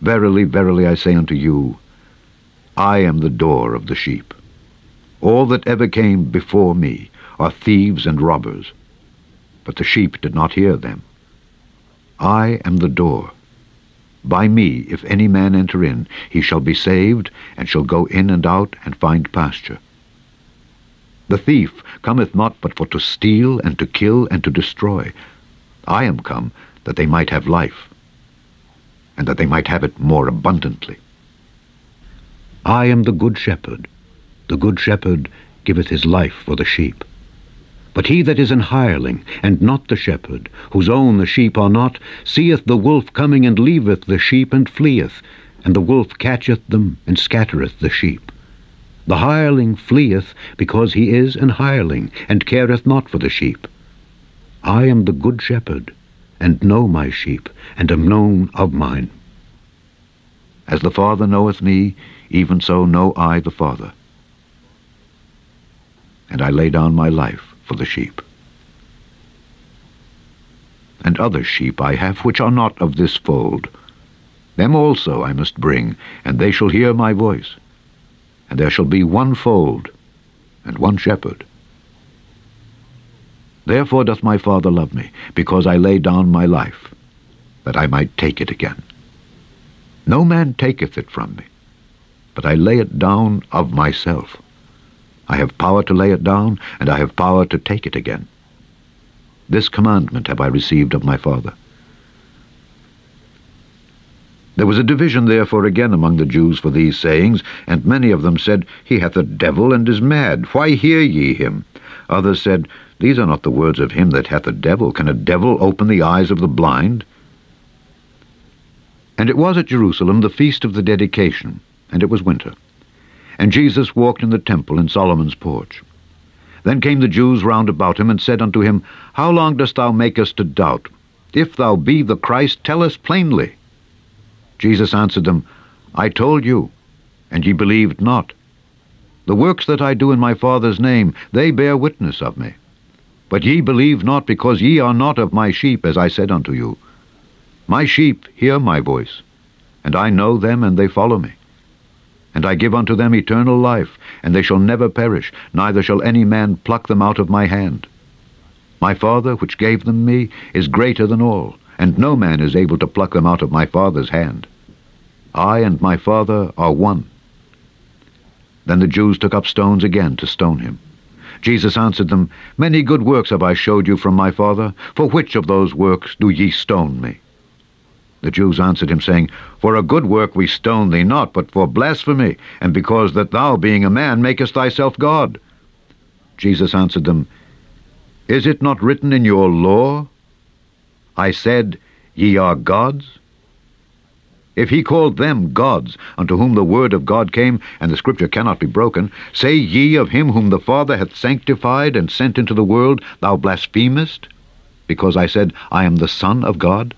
A: Verily, verily, I say unto you, I am the door of the sheep. All that ever came before me are thieves and robbers, but the sheep did not hear them. I am the door. By me, if any man enter in, he shall be saved, and shall go in and out, and find pasture. The thief cometh not but for to steal, and to kill, and to destroy. I am come that they might have life, and that they might have it more abundantly. I am the good shepherd. The good shepherd giveth his life for the sheep. But he that is an hireling, and not the shepherd, whose own the sheep are not, seeth the wolf coming, and leaveth the sheep, and fleeth, and the wolf catcheth them, and scattereth the sheep. The hireling fleeth, because he is an hireling, and careth not for the sheep. I am the good shepherd, and know my sheep, and am known of mine. As the Father knoweth me, even so know I the Father. And I lay down my life for the sheep. And other sheep I have which are not of this fold. Them also I must bring, and they shall hear my voice. And there shall be one fold, and one shepherd. Therefore doth my Father love me, because I lay down my life, that I might take it again. No man taketh it from me, but I lay it down of myself. I have power to lay it down, and I have power to take it again. This commandment have I received of my Father. There was a division therefore again among the Jews for these sayings, and many of them said, He hath a devil and is mad. Why hear ye him? Others said, These are not the words of him that hath a devil. Can a devil open the eyes of the blind? And it was at Jerusalem the feast of the dedication, and it was winter. And Jesus walked in the temple in Solomon's porch. Then came the Jews round about him, and said unto him, How long dost thou make us to doubt? If thou be the Christ, tell us plainly. Jesus answered them, I told you, and ye believed not. The works that I do in my Father's name, they bear witness of me. But ye believe not, because ye are not of my sheep, as I said unto you. My sheep hear my voice, and I know them, and they follow me. And I give unto them eternal life, and they shall never perish, neither shall any man pluck them out of my hand. My Father, which gave them me, is greater than all, and no man is able to pluck them out of my Father's hand. I and my Father are one. Then the Jews took up stones again to stone him. Jesus answered them, Many good works have I showed you from my Father. For which of those works do ye stone me? The Jews answered him, saying, For a good work we stone thee not, but for blasphemy, and because that thou, being a man, makest thyself God. Jesus answered them, Is it not written in your law, I said, Ye are gods? If he called them gods, unto whom the word of God came, and the scripture cannot be broken, say ye of him whom the Father hath sanctified and sent into the world, Thou blasphemest, because I said, I am the Son of God?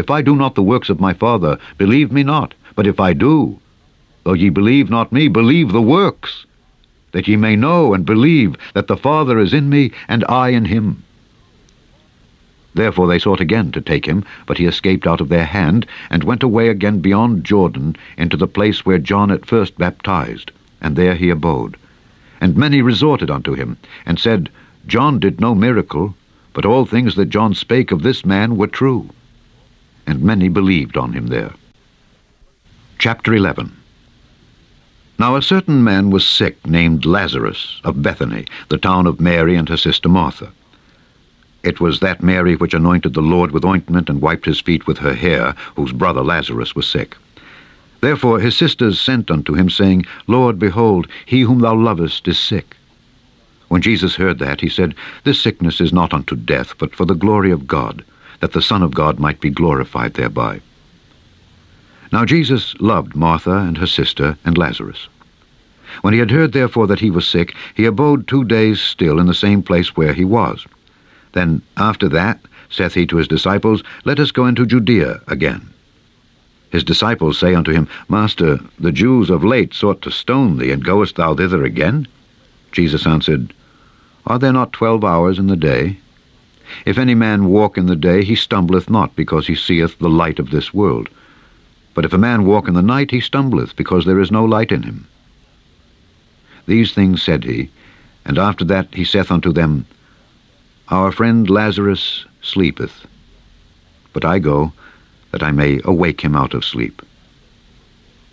A: If I do not the works of my Father, believe me not. But if I do, though ye believe not me, believe the works, that ye may know and believe that the Father is in me, and I in him. Therefore they sought again to take him, but he escaped out of their hand, and went away again beyond Jordan into the place where John at first baptized, and there he abode. And many resorted unto him, and said, John did no miracle, but all things that John spake of this man were true and many believed on him there. Chapter 11 Now a certain man was sick, named Lazarus, of Bethany, the town of Mary and her sister Martha. It was that Mary which anointed the Lord with ointment and wiped his feet with her hair, whose brother Lazarus was sick. Therefore his sisters sent unto him, saying, Lord, behold, he whom thou lovest is sick. When Jesus heard that, he said, This sickness is not unto death, but for the glory of God, that the Son of God might be glorified thereby. Now Jesus loved Martha and her sister and Lazarus. When he had heard therefore that he was sick, he abode two days still in the same place where he was. Then after that saith he to his disciples, Let us go into Judea again. His disciples say unto him, Master, the Jews of late sought to stone thee, and goest thou thither again? Jesus answered, Are there not twelve hours in the day? If any man walk in the day, he stumbleth not, because he seeth the light of this world. But if a man walk in the night, he stumbleth, because there is no light in him. These things said he, and after that he saith unto them, Our friend Lazarus sleepeth, but I go, that I may awake him out of sleep.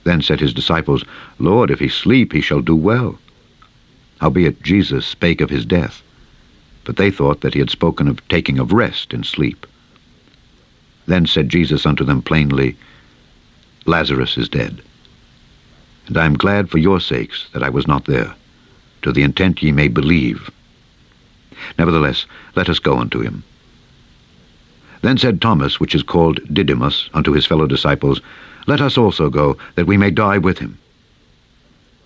A: Then said his disciples, Lord, if he sleep, he shall do well. Howbeit Jesus spake of his death but they thought that he had spoken of taking of rest in sleep. Then said Jesus unto them plainly, Lazarus is dead. And I am glad for your sakes that I was not there, to the intent ye may believe. Nevertheless, let us go unto him. Then said Thomas, which is called Didymus, unto his fellow disciples, Let us also go, that we may die with him.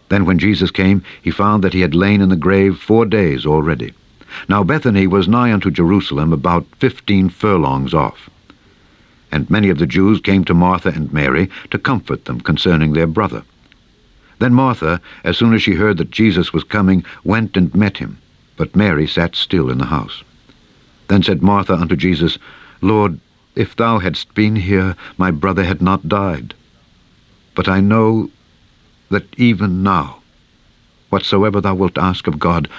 A: Then when Jesus came, he found that he had lain in the grave four days already. Now Bethany was nigh unto Jerusalem, about fifteen furlongs off. And many of the Jews came to Martha and Mary to comfort them concerning their brother. Then Martha, as soon as she heard that Jesus was coming, went and met him, but Mary sat still in the house. Then said Martha unto Jesus, Lord, if thou hadst been here, my brother had not died. But I know that even now, whatsoever thou wilt ask of God,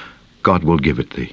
A: God will give it thee.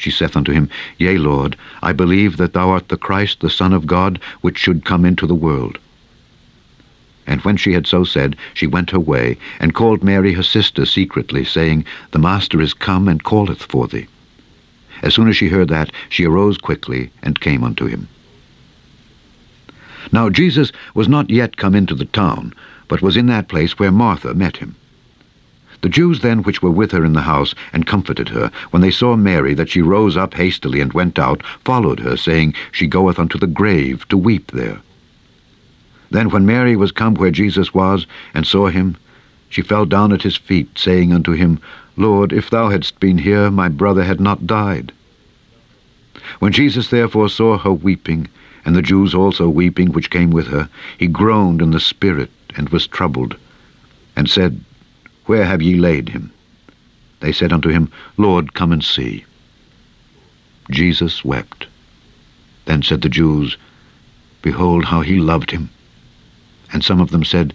A: She saith unto him, Yea, Lord, I believe that thou art the Christ, the Son of God, which should come into the world. And when she had so said, she went her way, and called Mary her sister secretly, saying, The Master is come, and calleth for thee. As soon as she heard that, she arose quickly, and came unto him. Now Jesus was not yet come into the town, but was in that place where Martha met him. The Jews then which were with her in the house, and comforted her, when they saw Mary, that she rose up hastily and went out, followed her, saying, She goeth unto the grave to weep there. Then when Mary was come where Jesus was, and saw him, she fell down at his feet, saying unto him, Lord, if thou hadst been here, my brother had not died. When Jesus therefore saw her weeping, and the Jews also weeping which came with her, he groaned in the spirit, and was troubled, and said, where have ye laid him? They said unto him, Lord, come and see. Jesus wept. Then said the Jews, Behold how he loved him. And some of them said,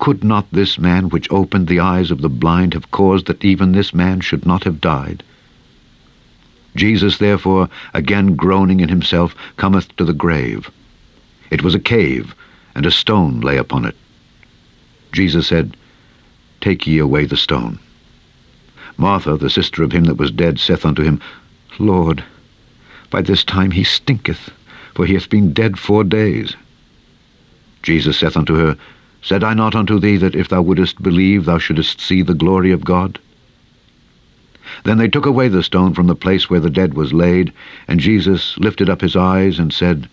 A: Could not this man which opened the eyes of the blind have caused that even this man should not have died? Jesus therefore, again groaning in himself, cometh to the grave. It was a cave, and a stone lay upon it. Jesus said, Take ye away the stone. Martha, the sister of him that was dead, saith unto him, Lord, by this time he stinketh, for he hath been dead four days. Jesus saith unto her, Said I not unto thee that if thou wouldest believe, thou shouldest see the glory of God? Then they took away the stone from the place where the dead was laid, and Jesus lifted up his eyes and said,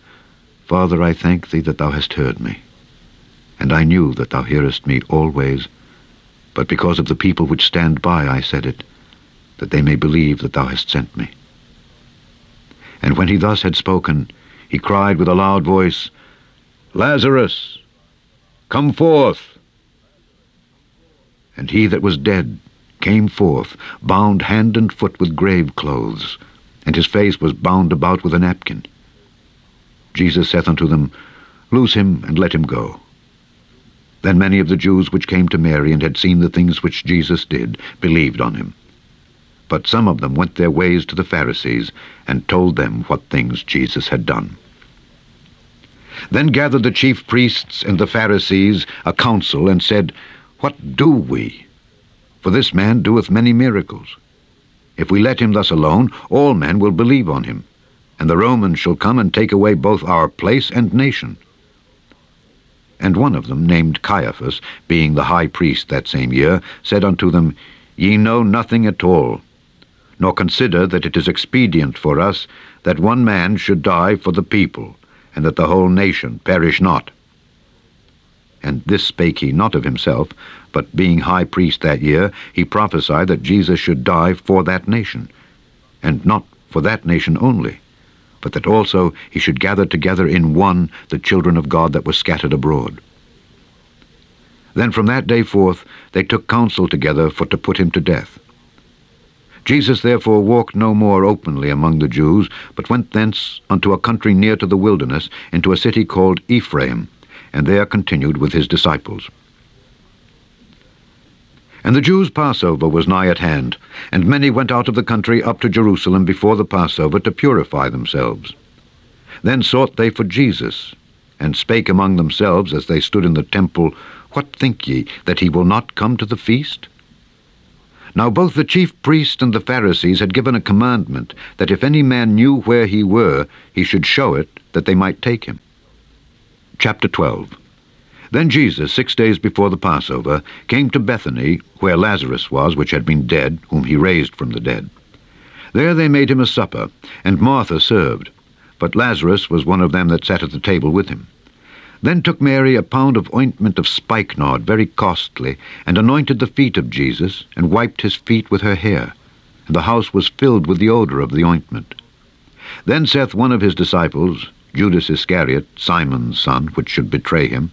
A: Father, I thank thee that thou hast heard me. And I knew that thou hearest me always, but because of the people which stand by I said it, that they may believe that thou hast sent me. And when he thus had spoken, he cried with a loud voice, Lazarus, come forth. And he that was dead came forth, bound hand and foot with grave clothes, and his face was bound about with a napkin. Jesus saith unto them, Loose him, and let him go. Then many of the Jews which came to Mary and had seen the things which Jesus did believed on him. But some of them went their ways to the Pharisees and told them what things Jesus had done. Then gathered the chief priests and the Pharisees a council and said, What do we? For this man doeth many miracles. If we let him thus alone, all men will believe on him, and the Romans shall come and take away both our place and nation. And one of them, named Caiaphas, being the high priest that same year, said unto them, Ye know nothing at all, nor consider that it is expedient for us that one man should die for the people, and that the whole nation perish not. And this spake he not of himself, but being high priest that year, he prophesied that Jesus should die for that nation, and not for that nation only, but that also he should gather together in one the children of God that were scattered abroad. Then from that day forth they took counsel together for to put him to death. Jesus therefore walked no more openly among the Jews, but went thence unto a country near to the wilderness, into a city called Ephraim, and there continued with his disciples. And the Jews' Passover was nigh at hand, and many went out of the country up to Jerusalem before the Passover to purify themselves. Then sought they for Jesus, and spake among themselves as they stood in the temple, What think ye, that he will not come to the feast? Now both the chief priests and the Pharisees had given a commandment, that if any man knew where he were, he should show it, that they might take him. Chapter 12 then Jesus, six days before the Passover, came to Bethany, where Lazarus was, which had been dead, whom he raised from the dead. There they made him a supper, and Martha served, but Lazarus was one of them that sat at the table with him. Then took Mary a pound of ointment of spikenard, very costly, and anointed the feet of Jesus, and wiped his feet with her hair. And the house was filled with the odour of the ointment. Then saith one of his disciples, Judas Iscariot, Simon's son, which should betray him,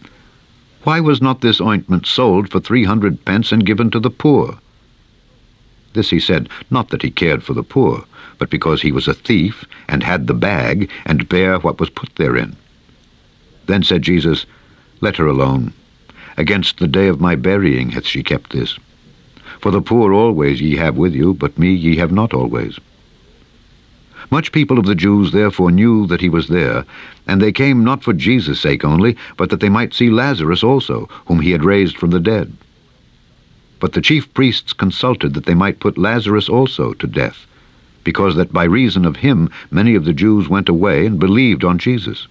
A: Why was not this ointment sold for three hundred pence and given to the poor? This he said, not that he cared for the poor, but because he was a thief, and had the bag, and bare what was put therein. Then said Jesus, Let her alone. Against the day of my burying hath she kept this. For the poor always ye have with you, but me ye have not always. Much people of the Jews therefore knew that he was there, and they came not for Jesus' sake only, but that they might see Lazarus also, whom he had raised from the dead. But the chief priests consulted that they might put Lazarus also to death, because that by reason of him many of the Jews went away and believed on Jesus.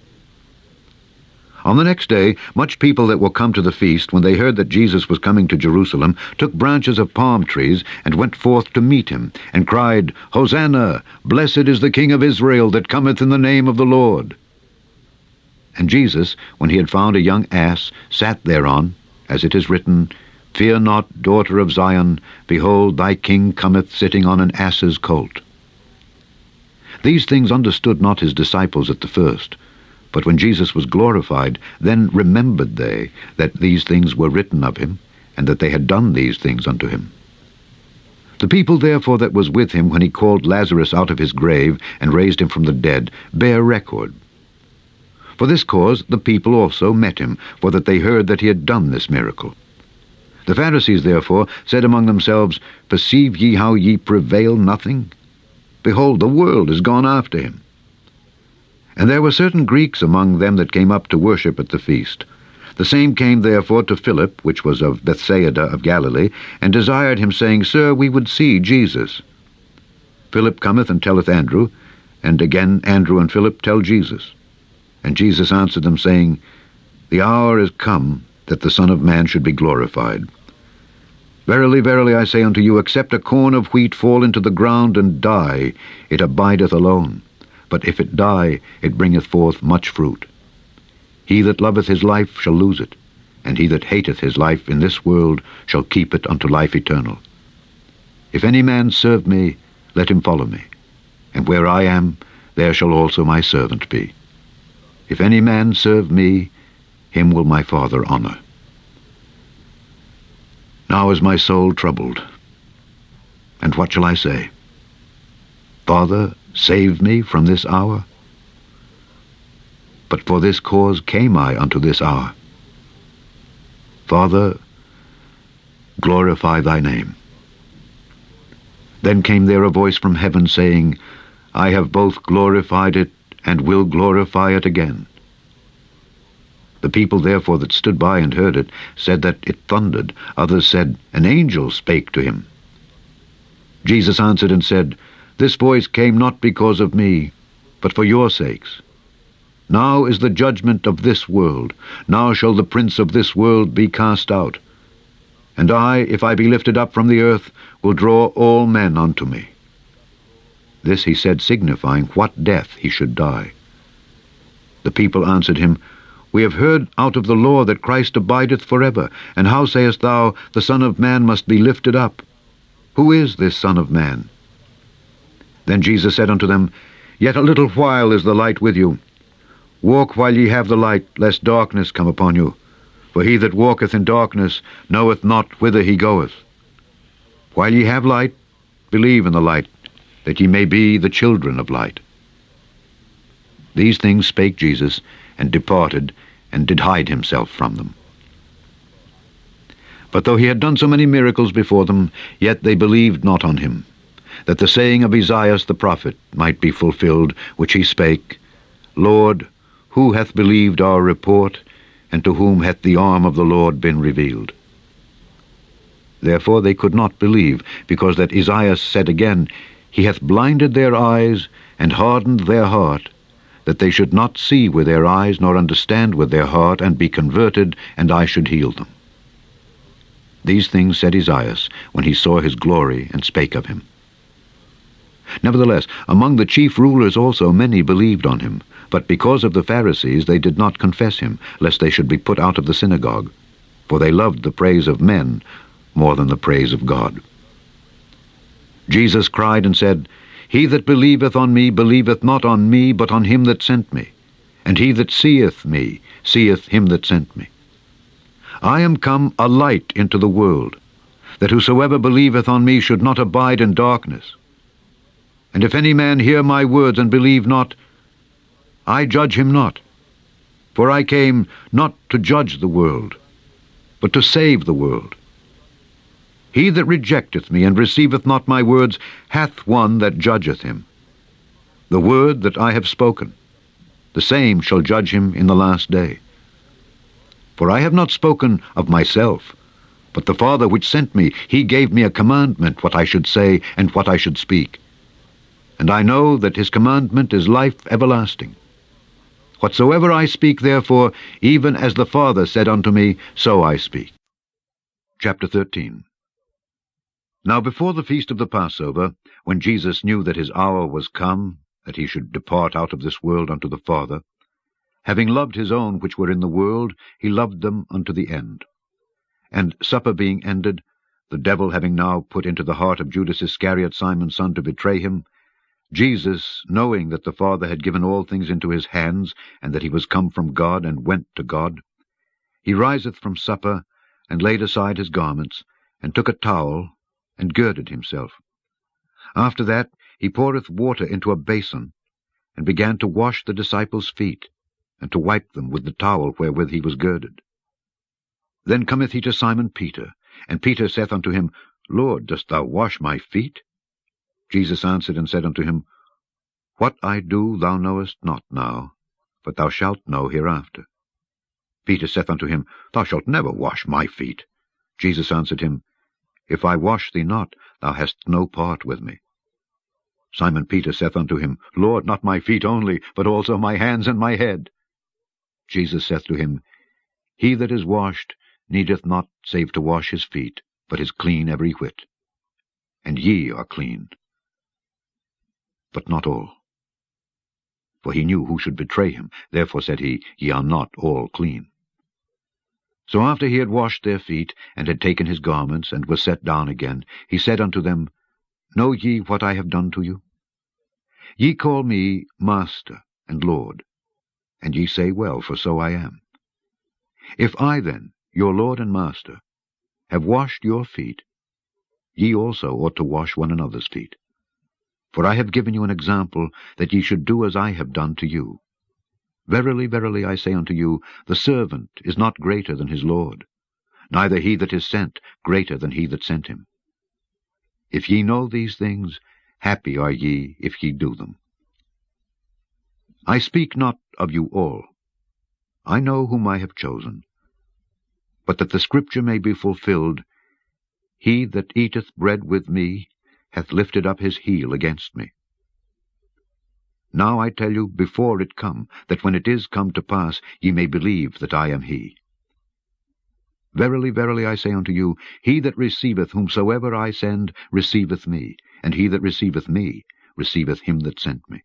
A: On the next day, much people that were come to the feast, when they heard that Jesus was coming to Jerusalem, took branches of palm trees, and went forth to meet him, and cried, Hosanna! Blessed is the King of Israel that cometh in the name of the Lord. And Jesus, when he had found a young ass, sat thereon, as it is written, Fear not, daughter of Zion, behold, thy king cometh sitting on an ass's colt. These things understood not his disciples at the first. But when Jesus was glorified, then remembered they that these things were written of him, and that they had done these things unto him. The people therefore that was with him when he called Lazarus out of his grave and raised him from the dead bear record. For this cause the people also met him, for that they heard that he had done this miracle. The Pharisees therefore said among themselves, Perceive ye how ye prevail nothing? Behold, the world is gone after him. And there were certain Greeks among them that came up to worship at the feast. The same came therefore to Philip, which was of Bethsaida of Galilee, and desired him, saying, Sir, we would see Jesus. Philip cometh and telleth Andrew, and again Andrew and Philip tell Jesus. And Jesus answered them, saying, The hour is come that the Son of Man should be glorified. Verily, verily, I say unto you, except a corn of wheat fall into the ground and die, it abideth alone but if it die, it bringeth forth much fruit. He that loveth his life shall lose it, and he that hateth his life in this world shall keep it unto life eternal. If any man serve me, let him follow me, and where I am, there shall also my servant be. If any man serve me, him will my Father honor. Now is my soul troubled, and what shall I say? Father, save me from this hour? But for this cause came I unto this hour. Father, glorify thy name. Then came there a voice from heaven saying, I have both glorified it and will glorify it again. The people therefore that stood by and heard it said that it thundered. Others said, An angel spake to him. Jesus answered and said, this voice came not because of me, but for your sakes. Now is the judgment of this world. Now shall the prince of this world be cast out. And I, if I be lifted up from the earth, will draw all men unto me. This he said, signifying what death he should die. The people answered him, We have heard out of the law that Christ abideth forever. And how sayest thou, the Son of Man must be lifted up? Who is this Son of Man? Then Jesus said unto them, Yet a little while is the light with you. Walk while ye have the light, lest darkness come upon you. For he that walketh in darkness knoweth not whither he goeth. While ye have light, believe in the light, that ye may be the children of light. These things spake Jesus, and departed, and did hide himself from them. But though he had done so many miracles before them, yet they believed not on him that the saying of Esaias the prophet might be fulfilled, which he spake, Lord, who hath believed our report, and to whom hath the arm of the Lord been revealed? Therefore they could not believe, because that Esaias said again, He hath blinded their eyes, and hardened their heart, that they should not see with their eyes, nor understand with their heart, and be converted, and I should heal them. These things said Esaias, when he saw his glory, and spake of him. Nevertheless, among the chief rulers also many believed on him, But because of the Pharisees they did not confess him, lest they should be put out of the synagogue. For they loved the praise of men more than the praise of God. Jesus cried and said, He that believeth on me believeth not on me, but on him that sent me. And he that seeth me seeth him that sent me. I am come a light into the world, that whosoever believeth on me should not abide in darkness. And if any man hear my words and believe not, I judge him not. For I came not to judge the world, but to save the world. He that rejecteth me and receiveth not my words hath one that judgeth him. The word that I have spoken, the same shall judge him in the last day. For I have not spoken of myself, but the Father which sent me, he gave me a commandment what I should say and what I should speak. And I know that his commandment is life everlasting. Whatsoever I speak, therefore, even as the Father said unto me, so I speak. Chapter 13 Now before the feast of the Passover, when Jesus knew that his hour was come, that he should depart out of this world unto the Father, having loved his own which were in the world, he loved them unto the end. And supper being ended, the devil having now put into the heart of Judas Iscariot, Simon's son, to betray him, Jesus, knowing that the Father had given all things into his hands, and that he was come from God and went to God, he riseth from supper, and laid aside his garments, and took a towel, and girded himself. After that he poureth water into a basin, and began to wash the disciples' feet, and to wipe them with the towel wherewith he was girded. Then cometh he to Simon Peter, and Peter saith unto him, Lord, dost thou wash my feet? Jesus answered and said unto him, What I do thou knowest not now, but thou shalt know hereafter. Peter saith unto him, Thou shalt never wash my feet. Jesus answered him, If I wash thee not, thou hast no part with me. Simon Peter saith unto him, Lord, not my feet only, but also my hands and my head. Jesus saith to him, He that is washed needeth not save to wash his feet, but is clean every whit. And ye are clean, but not all. For he knew who should betray him, therefore said he, Ye are not all clean. So after he had washed their feet, and had taken his garments, and was set down again, he said unto them, Know ye what I have done to you? Ye call me Master and Lord, and ye say well, for so I am. If I then, your Lord and Master, have washed your feet, ye also ought to wash one another's feet. For I have given you an example, that ye should do as I have done to you. Verily, verily, I say unto you, the servant is not greater than his Lord, neither he that is sent greater than he that sent him. If ye know these things, happy are ye if ye do them. I speak not of you all. I know whom I have chosen. But that the scripture may be fulfilled, He that eateth bread with me hath lifted up his heel against me. Now I tell you before it come, that when it is come to pass, ye may believe that I am he. Verily, verily, I say unto you, he that receiveth whomsoever I send receiveth me, and he that receiveth me receiveth him that sent me.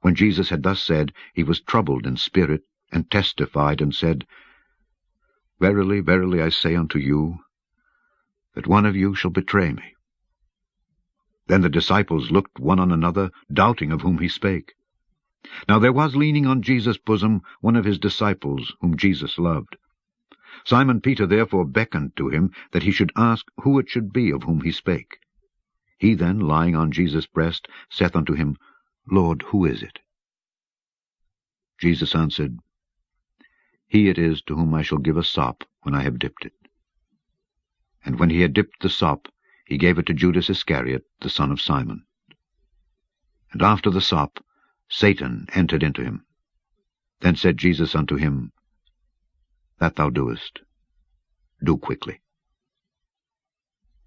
A: When Jesus had thus said, he was troubled in spirit, and testified, and said, Verily, verily, I say unto you, that one of you shall betray me. Then the disciples looked one on another, doubting of whom he spake. Now there was leaning on Jesus' bosom one of his disciples, whom Jesus loved. Simon Peter therefore beckoned to him, that he should ask who it should be of whom he spake. He then, lying on Jesus' breast, saith unto him, Lord, who is it? Jesus answered, He it is to whom I shall give a sop when I have dipped it. And when he had dipped the sop, he gave it to Judas Iscariot, the son of Simon. And after the sop, Satan entered into him. Then said Jesus unto him, That thou doest, do quickly.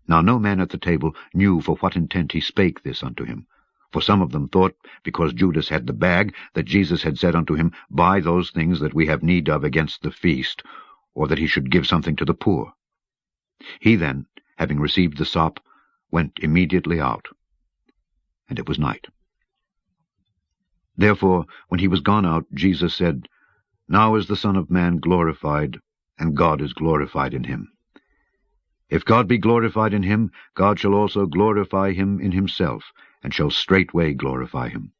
A: Now no man at the table knew for what intent he spake this unto him. For some of them thought, because Judas had the bag, that Jesus had said unto him, Buy those things that we have need of against the feast, or that he should give something to the poor. He then, having received the sop, went immediately out. And it was night. Therefore, when he was gone out, Jesus said, Now is the Son of Man glorified, and God is glorified in him. If God be glorified in him, God shall also glorify him in himself, and shall straightway glorify him.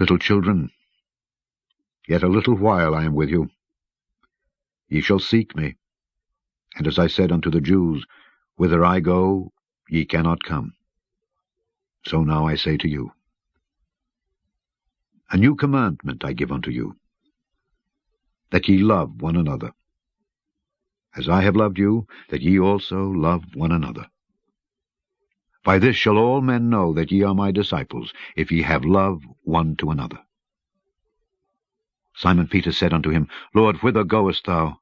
A: Little children, yet a little while I am with you. Ye shall seek me. And as I said unto the Jews, Whither I go, ye cannot come. So now I say to you, A new commandment I give unto you, that ye love one another. As I have loved you, that ye also love one another. By this shall all men know that ye are my disciples, if ye have love one to another. Simon Peter said unto him, Lord, whither goest thou?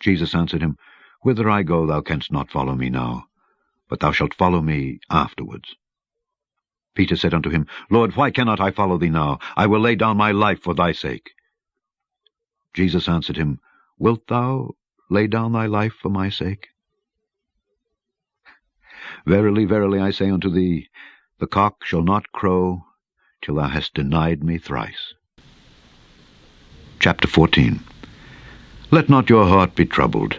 A: Jesus answered him, Whither I go thou canst not follow me now, but thou shalt follow me afterwards. Peter said unto him, Lord, why cannot I follow thee now? I will lay down my life for thy sake. Jesus answered him, Wilt thou lay down thy life for my sake? Verily, verily, I say unto thee, the cock shall not crow till thou hast denied me thrice. Chapter 14 Let not your heart be troubled.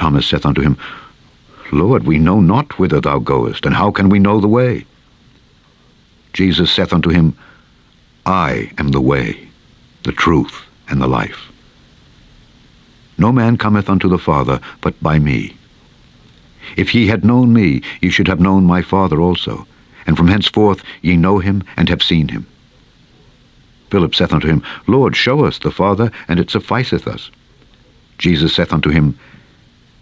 A: Thomas saith unto him, Lord, we know not whither thou goest, and how can we know the way? Jesus saith unto him, I am the way, the truth, and the life. No man cometh unto the Father but by me. If ye had known me, ye should have known my Father also, and from henceforth ye know him and have seen him. Philip saith unto him, Lord, show us the Father, and it sufficeth us. Jesus saith unto him,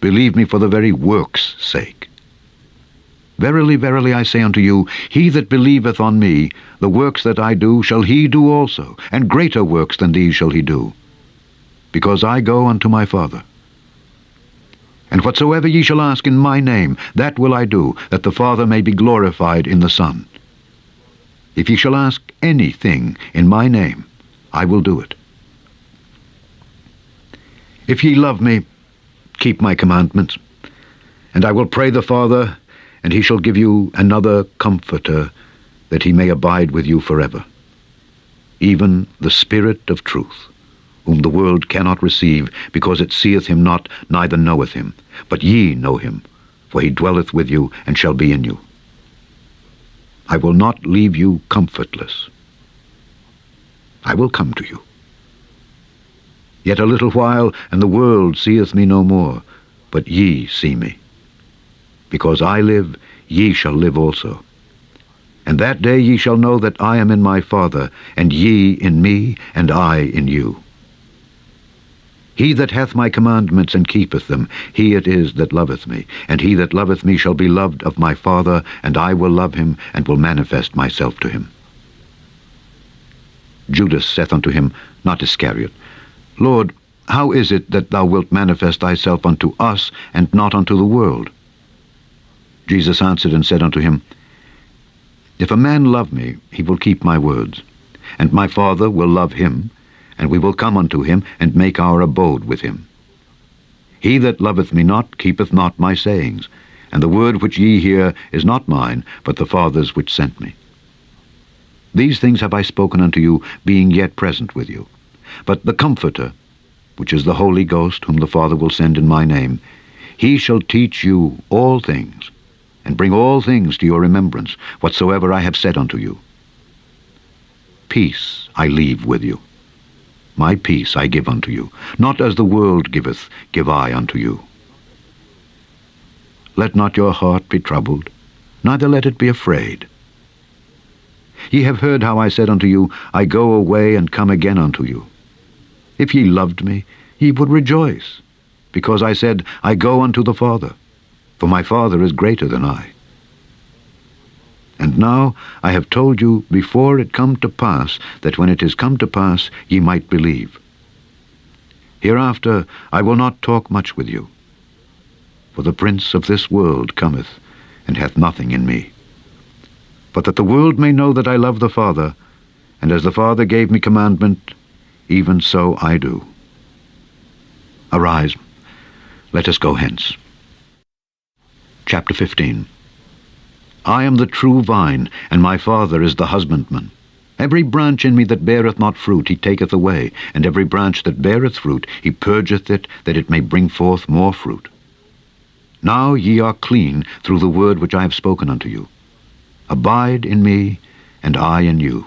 A: Believe me for the very work's sake. Verily, verily, I say unto you, he that believeth on me, the works that I do shall he do also, and greater works than these shall he do, because I go unto my Father. And whatsoever ye shall ask in my name, that will I do, that the Father may be glorified in the Son. If ye shall ask anything in my name, I will do it. If ye love me, keep my commandments. And I will pray the Father, and he shall give you another Comforter, that he may abide with you forever. Even the Spirit of truth, whom the world cannot receive, because it seeth him not, neither knoweth him. But ye know him, for he dwelleth with you, and shall be in you. I will not leave you comfortless. I will come to you. Yet a little while, and the world seeth me no more, but ye see me. Because I live, ye shall live also. And that day ye shall know that I am in my Father, and ye in me, and I in you. He that hath my commandments and keepeth them, he it is that loveth me. And he that loveth me shall be loved of my Father, and I will love him, and will manifest myself to him. Judas saith unto him, not Iscariot, Lord, how is it that thou wilt manifest thyself unto us, and not unto the world? Jesus answered and said unto him, If a man love me, he will keep my words, and my Father will love him, and we will come unto him, and make our abode with him. He that loveth me not keepeth not my sayings, and the word which ye hear is not mine, but the Father's which sent me. These things have I spoken unto you, being yet present with you. But the Comforter, which is the Holy Ghost, whom the Father will send in my name, he shall teach you all things, and bring all things to your remembrance, whatsoever I have said unto you. peace I leave with you. My peace I give unto you. Not as the world giveth, give I unto you. Let not your heart be troubled, neither let it be afraid. Ye have heard how I said unto you, I go away and come again unto you. If ye loved me, ye would rejoice, because I said, I go unto the Father, for my Father is greater than I. And now I have told you before it come to pass, that when it is come to pass ye might believe. Hereafter I will not talk much with you, for the prince of this world cometh, and hath nothing in me. But that the world may know that I love the Father, and as the Father gave me commandment, even so I do. Arise, let us go hence. Chapter 15 I am the true vine, and my Father is the husbandman. Every branch in me that beareth not fruit he taketh away, and every branch that beareth fruit he purgeth it, that it may bring forth more fruit. Now ye are clean through the word which I have spoken unto you. Abide in me, and I in you.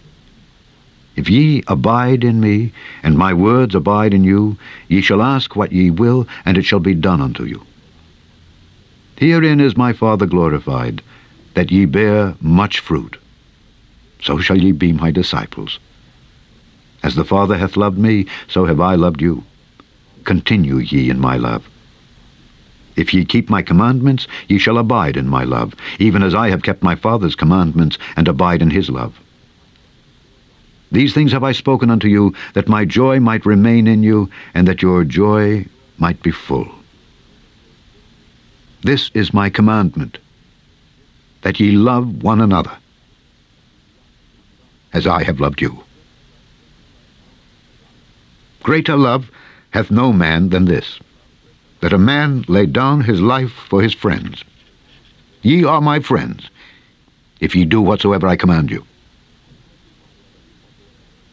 A: If ye abide in me, and my words abide in you, ye shall ask what ye will, and it shall be done unto you. Herein is my Father glorified, that ye bear much fruit so shall ye be my disciples. As the Father hath loved me, so have I loved you. Continue ye in my love. If ye keep my commandments, ye shall abide in my love, even as I have kept my Father's commandments, and abide in his love. These things have I spoken unto you, that my joy might remain in you, and that your joy might be full. This is my commandment, that ye love one another as I have loved you. Greater love hath no man than this, that a man lay down his life for his friends. Ye are my friends, if ye do whatsoever I command you.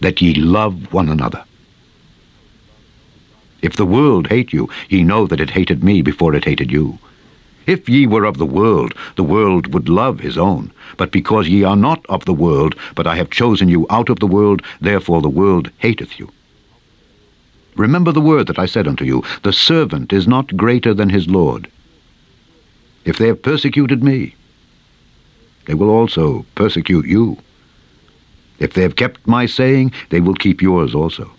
A: that ye love one another. If the world hate you, ye know that it hated me before it hated you. If ye were of the world, the world would love his own. But because ye are not of the world, but I have chosen you out of the world, therefore the world hateth you. Remember the word that I said unto you, The servant is not greater than his Lord. If they have persecuted me, they will also persecute you. If they have kept my saying, they will keep yours also.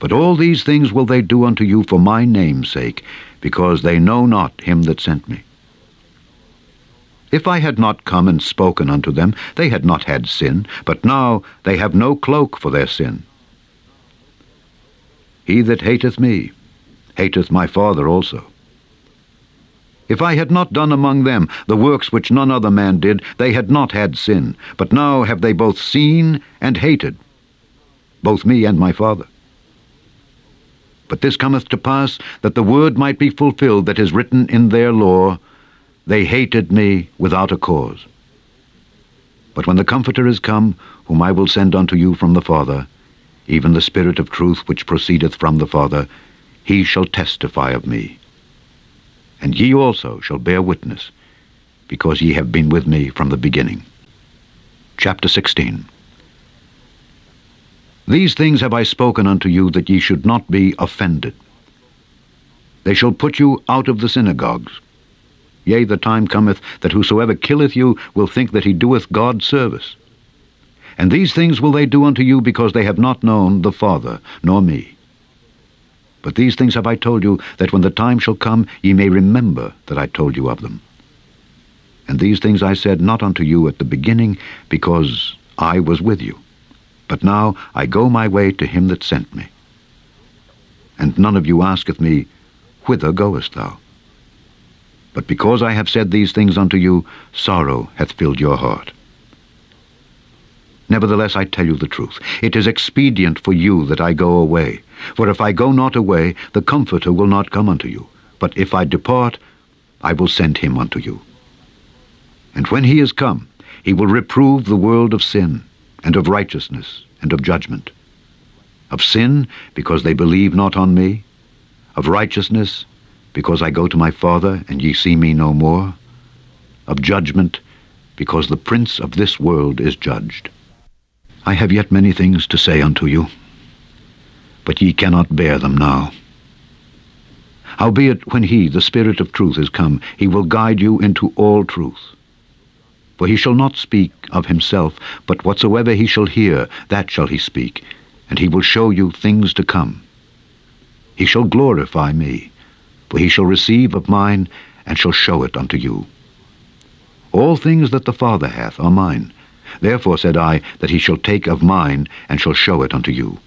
A: But all these things will they do unto you for my name's sake, because they know not him that sent me. If I had not come and spoken unto them, they had not had sin, but now they have no cloak for their sin. He that hateth me hateth my Father also. If I had not done among them the works which none other man did, they had not had sin, but now have they both seen and hated, both me and my Father. But this cometh to pass, that the word might be fulfilled that is written in their law, They hated me without a cause. But when the Comforter is come, whom I will send unto you from the Father, even the Spirit of truth which proceedeth from the Father, he shall testify of me. And ye also shall bear witness, because ye have been with me from the beginning. Chapter 16 these things have I spoken unto you, that ye should not be offended. They shall put you out of the synagogues. Yea, the time cometh that whosoever killeth you will think that he doeth God service. And these things will they do unto you because they have not known the Father, nor me. But these things have I told you, that when the time shall come, ye may remember that I told you of them. And these things I said not unto you at the beginning, because I was with you. But now I go my way to him that sent me. And none of you asketh me, Whither goest thou? But because I have said these things unto you, sorrow hath filled your heart. Nevertheless, I tell you the truth. It is expedient for you that I go away. For if I go not away, the Comforter will not come unto you. But if I depart, I will send him unto you. And when he is come, he will reprove the world of sin, and of righteousness, and of judgment. Of sin, because they believe not on me. Of righteousness, because I go to my Father, and ye see me no more. Of judgment, because the prince of this world is judged. I have yet many things to say unto you, but ye cannot bear them now. Howbeit, when he, the Spirit of truth, is come, he will guide you into all truth. For he shall not speak of himself, but whatsoever he shall hear, that shall he speak, and he will show you things to come. He shall glorify me, for he shall receive of mine, and shall show it unto you. All things that the Father hath are mine. Therefore said I, that he shall take of mine, and shall show it unto you.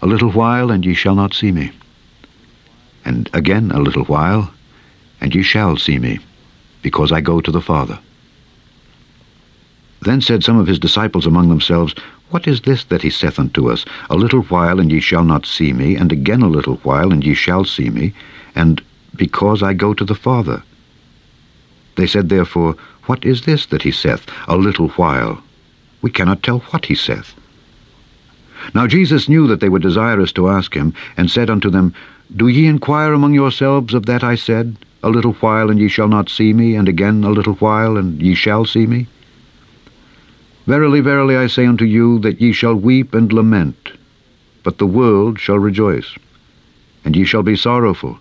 A: A little while, and ye shall not see me. And again a little while, and ye shall see me, because I go to the Father. Then said some of his disciples among themselves, What is this that he saith unto us? A little while, and ye shall not see me, and again a little while, and ye shall see me, and because I go to the Father. They said therefore, What is this that he saith, a little while? We cannot tell what he saith. Now Jesus knew that they were desirous to ask him, and said unto them, Do ye inquire among yourselves of that I said, A little while, and ye shall not see me, and again a little while, and ye shall see me? Verily, verily, I say unto you, that ye shall weep and lament, but the world shall rejoice. And ye shall be sorrowful,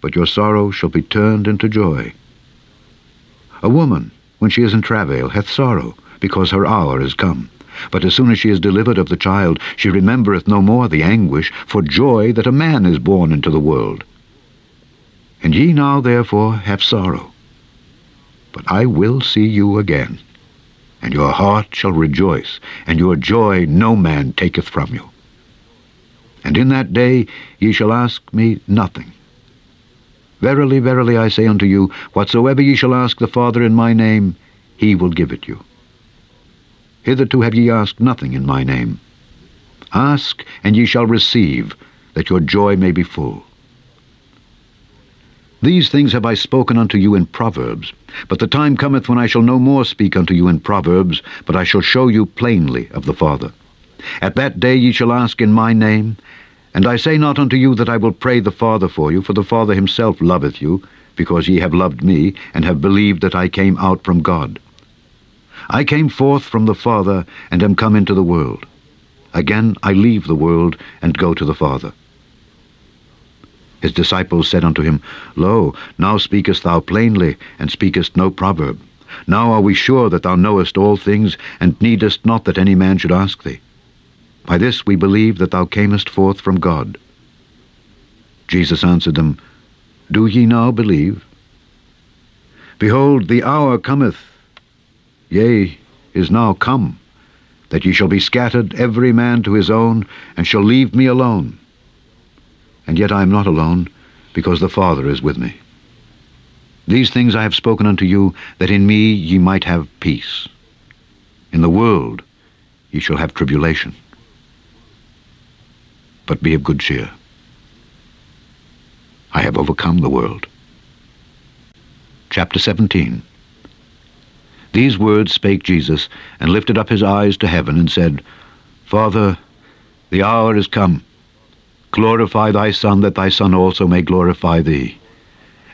A: but your sorrow shall be turned into joy. A woman, when she is in travail, hath sorrow, because her hour is come. But as soon as she is delivered of the child, she remembereth no more the anguish for joy that a man is born into the world. And ye now therefore have sorrow. But I will see you again, and your heart shall rejoice, and your joy no man taketh from you. And in that day ye shall ask me nothing. Verily, verily, I say unto you, whatsoever ye shall ask the Father in my name, he will give it you. Hitherto have ye asked nothing in my name. Ask, and ye shall receive, that your joy may be full. These things have I spoken unto you in Proverbs. But the time cometh when I shall no more speak unto you in Proverbs, but I shall show you plainly of the Father. At that day ye shall ask in my name, and I say not unto you that I will pray the Father for you, for the Father himself loveth you, because ye have loved me, and have believed that I came out from God. I came forth from the Father, and am come into the world. Again I leave the world, and go to the Father. His disciples said unto him, Lo, now speakest thou plainly, and speakest no proverb. Now are we sure that thou knowest all things, and needest not that any man should ask thee. By this we believe that thou camest forth from God. Jesus answered them, Do ye now believe? Behold, the hour cometh, yea, is now come, that ye shall be scattered every man to his own, and shall leave me alone. And yet I am not alone, because the Father is with me. These things I have spoken unto you, that in me ye might have peace. In the world ye shall have tribulation but be of good cheer. I have overcome the world. Chapter 17 These words spake Jesus, and lifted up his eyes to heaven, and said, Father, the hour is come. Glorify thy Son, that thy Son also may glorify thee.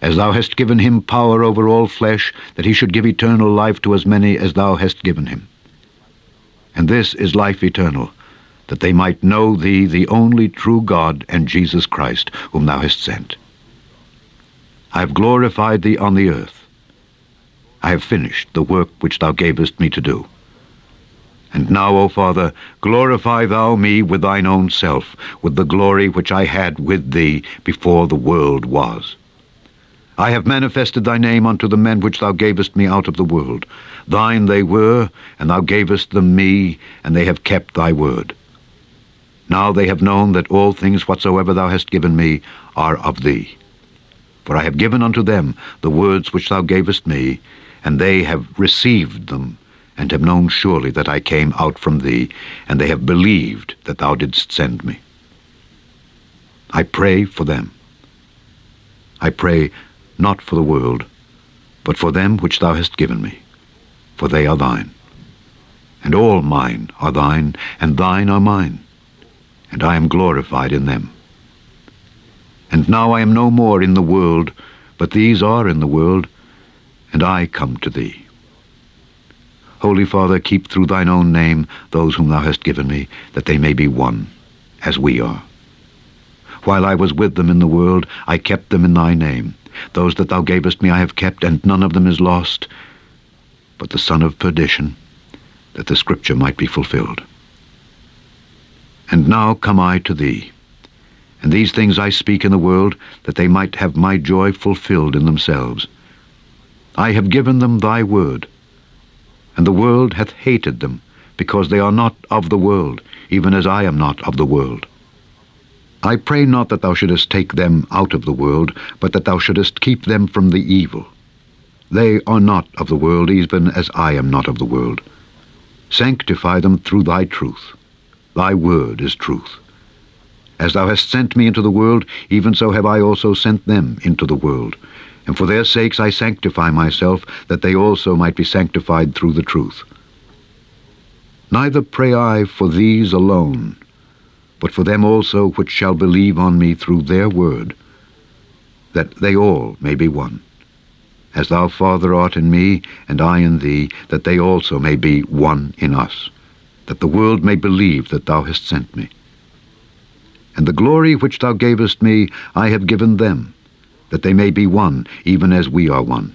A: As thou hast given him power over all flesh, that he should give eternal life to as many as thou hast given him. And this is life eternal, that they might know thee, the only true God, and Jesus Christ, whom thou hast sent. I have glorified thee on the earth. I have finished the work which thou gavest me to do. And now, O Father, glorify thou me with thine own self, with the glory which I had with thee before the world was. I have manifested thy name unto the men which thou gavest me out of the world. Thine they were, and thou gavest them me, and they have kept thy word. Now they have known that all things whatsoever thou hast given me are of thee. For I have given unto them the words which thou gavest me, and they have received them, and have known surely that I came out from thee, and they have believed that thou didst send me. I pray for them. I pray not for the world, but for them which thou hast given me, for they are thine. And all mine are thine, and thine are mine and I am glorified in them. And now I am no more in the world, but these are in the world, and I come to thee. Holy Father, keep through thine own name those whom thou hast given me, that they may be one, as we are. While I was with them in the world, I kept them in thy name. Those that thou gavest me I have kept, and none of them is lost, but the son of perdition, that the scripture might be fulfilled. And now come I to thee. And these things I speak in the world, that they might have my joy fulfilled in themselves. I have given them thy word, and the world hath hated them, because they are not of the world, even as I am not of the world. I pray not that thou shouldest take them out of the world, but that thou shouldest keep them from the evil. They are not of the world, even as I am not of the world. Sanctify them through thy truth. Thy word is truth. As thou hast sent me into the world, even so have I also sent them into the world. And for their sakes I sanctify myself, that they also might be sanctified through the truth. Neither pray I for these alone, but for them also which shall believe on me through their word, that they all may be one. As thou, Father, art in me, and I in thee, that they also may be one in us that the world may believe that thou hast sent me. And the glory which thou gavest me I have given them, that they may be one, even as we are one.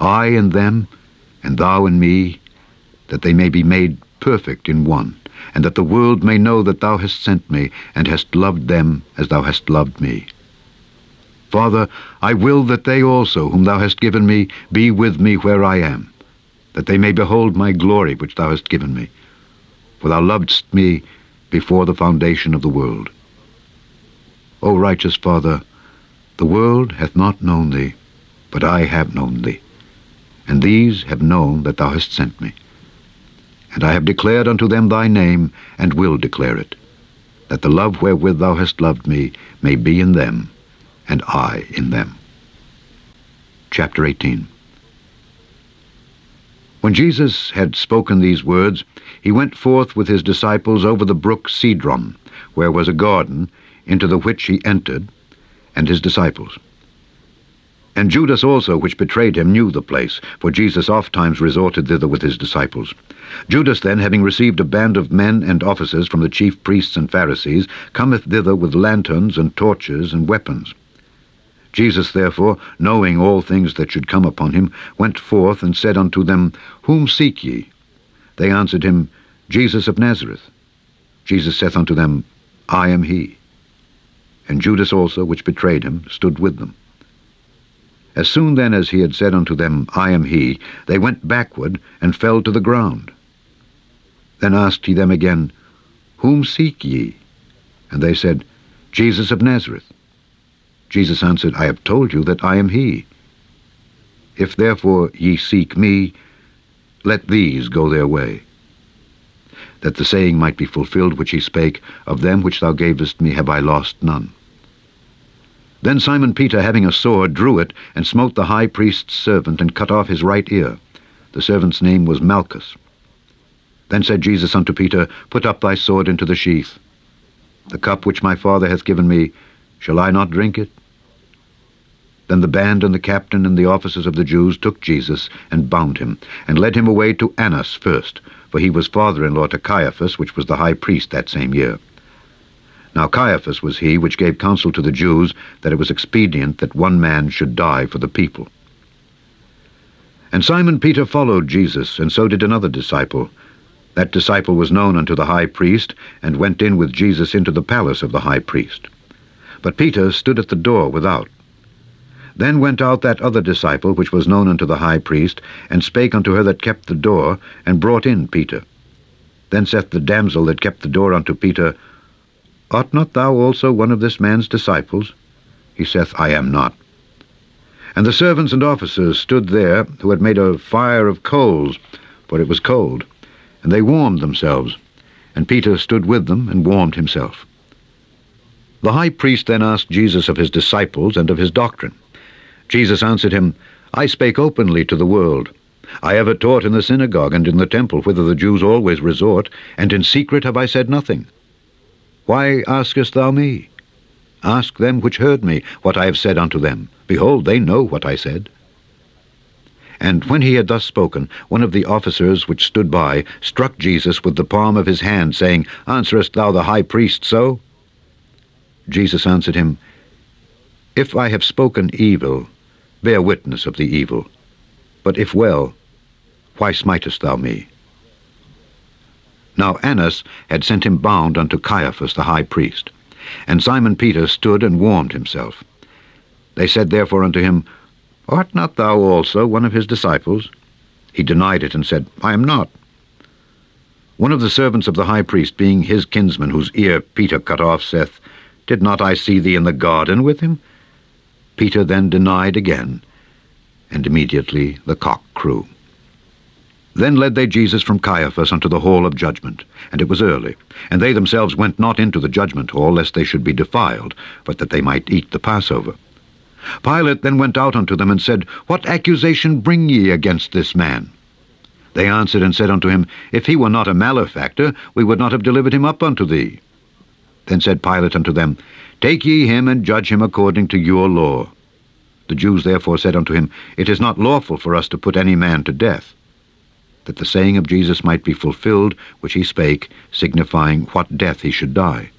A: I and them, and thou and me, that they may be made perfect in one, and that the world may know that thou hast sent me, and hast loved them as thou hast loved me. Father, I will that they also, whom thou hast given me, be with me where I am, that they may behold my glory which thou hast given me for thou lovedst me before the foundation of the world. O righteous Father, the world hath not known thee, but I have known thee, and these have known that thou hast sent me. And I have declared unto them thy name, and will declare it, that the love wherewith thou hast loved me may be in them, and I in them. Chapter 18 When Jesus had spoken these words, he went forth with his disciples over the brook Cedron, where was a garden, into the which he entered, and his disciples. And Judas also, which betrayed him, knew the place, for Jesus ofttimes resorted thither with his disciples. Judas then, having received a band of men and officers from the chief priests and Pharisees, cometh thither with lanterns and torches and weapons. Jesus therefore, knowing all things that should come upon him, went forth and said unto them, Whom seek ye? They answered him, Jesus of Nazareth. Jesus saith unto them, I am he. And Judas also, which betrayed him, stood with them. As soon then as he had said unto them, I am he, they went backward and fell to the ground. Then asked he them again, Whom seek ye? And they said, Jesus of Nazareth. Jesus answered, I have told you that I am he. If therefore ye seek me, let these go their way. That the saying might be fulfilled which he spake, Of them which thou gavest me have I lost none. Then Simon Peter, having a sword, drew it, and smote the high priest's servant, and cut off his right ear. The servant's name was Malchus. Then said Jesus unto Peter, Put up thy sword into the sheath. The cup which my Father hath given me, shall I not drink it? Then the band and the captain and the officers of the Jews took Jesus and bound him, and led him away to Annas first, for he was father-in-law to Caiaphas, which was the high priest that same year. Now Caiaphas was he which gave counsel to the Jews that it was expedient that one man should die for the people. And Simon Peter followed Jesus, and so did another disciple. That disciple was known unto the high priest, and went in with Jesus into the palace of the high priest. But Peter stood at the door without. Then went out that other disciple, which was known unto the high priest, and spake unto her that kept the door, and brought in Peter. Then saith the damsel that kept the door unto Peter, Art not thou also one of this man's disciples? He saith, I am not. And the servants and officers stood there, who had made a fire of coals, for it was cold, and they warmed themselves. And Peter stood with them, and warmed himself. The high priest then asked Jesus of his disciples and of his doctrine. Jesus answered him, I spake openly to the world. I ever taught in the synagogue and in the temple, whither the Jews always resort, and in secret have I said nothing. Why askest thou me? Ask them which heard me what I have said unto them. Behold, they know what I said. And when he had thus spoken, one of the officers which stood by struck Jesus with the palm of his hand, saying, Answerest thou the high priest so? Jesus answered him, If I have spoken evil, bear witness of the evil. But if well, why smitest thou me? Now Annas had sent him bound unto Caiaphas the high priest. And Simon Peter stood and warmed himself. They said therefore unto him, Art not thou also one of his disciples? He denied it, and said, I am not. One of the servants of the high priest, being his kinsman, whose ear Peter cut off, saith, Did not I see thee in the garden with him? Peter then denied again, and immediately the cock crew. Then led they Jesus from Caiaphas unto the hall of judgment, and it was early. And they themselves went not into the judgment hall, lest they should be defiled, but that they might eat the Passover. Pilate then went out unto them, and said, What accusation bring ye against this man? They answered and said unto him, If he were not a malefactor, we would not have delivered him up unto thee. Then said Pilate unto them, Take ye him, and judge him according to your law. The Jews therefore said unto him, It is not lawful for us to put any man to death, that the saying of Jesus might be fulfilled, which he spake, signifying what death he should die.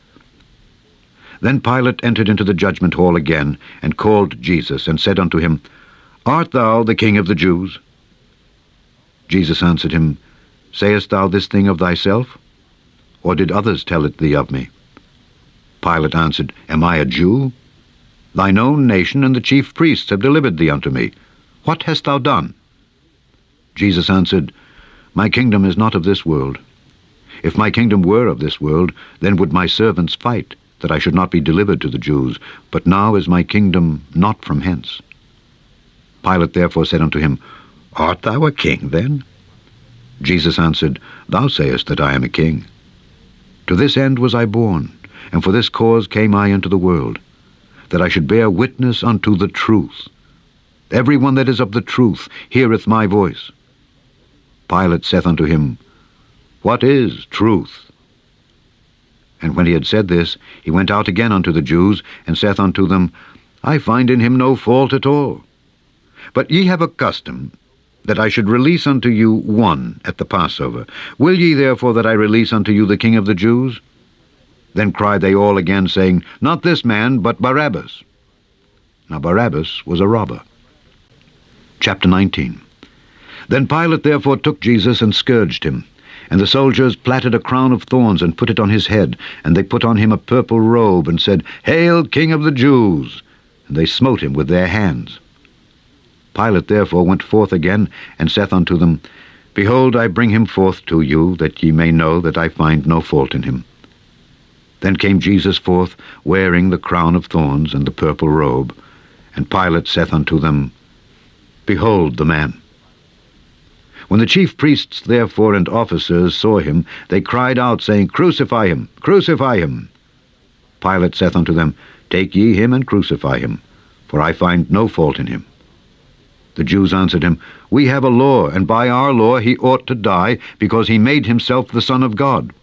A: Then Pilate entered into the judgment hall again, and called Jesus, and said unto him, Art thou the king of the Jews? Jesus answered him, Sayest thou this thing of thyself? Or did others tell it thee of me? Pilate answered, Am I a Jew? Thine own nation and the chief priests have delivered thee unto me. What hast thou done? Jesus answered, My kingdom is not of this world. If my kingdom were of this world, then would my servants fight, that I should not be delivered to the Jews. But now is my kingdom not from hence. Pilate therefore said unto him, Art thou a king then? Jesus answered, Thou sayest that I am a king. To this end was I born, and for this cause came I into the world, that I should bear witness unto the truth. Every one that is of the truth heareth my voice. Pilate saith unto him, What is truth? And when he had said this, he went out again unto the Jews, and saith unto them, I find in him no fault at all. But ye have a custom that I should release unto you one at the Passover. Will ye therefore that I release unto you the king of the Jews? Then cried they all again, saying, Not this man, but Barabbas. Now Barabbas was a robber. Chapter 19 Then Pilate therefore took Jesus and scourged him. And the soldiers platted a crown of thorns and put it on his head, and they put on him a purple robe, and said, Hail, King of the Jews! And they smote him with their hands. Pilate therefore went forth again, and saith unto them, Behold, I bring him forth to you, that ye may know that I find no fault in him. Then came Jesus forth, wearing the crown of thorns and the purple robe. And Pilate saith unto them, Behold the man. When the chief priests therefore and officers saw him, they cried out, saying, Crucify him, crucify him. Pilate saith unto them, Take ye him and crucify him, for I find no fault in him. The Jews answered him, We have a law, and by our law he ought to die, because he made himself the Son of God.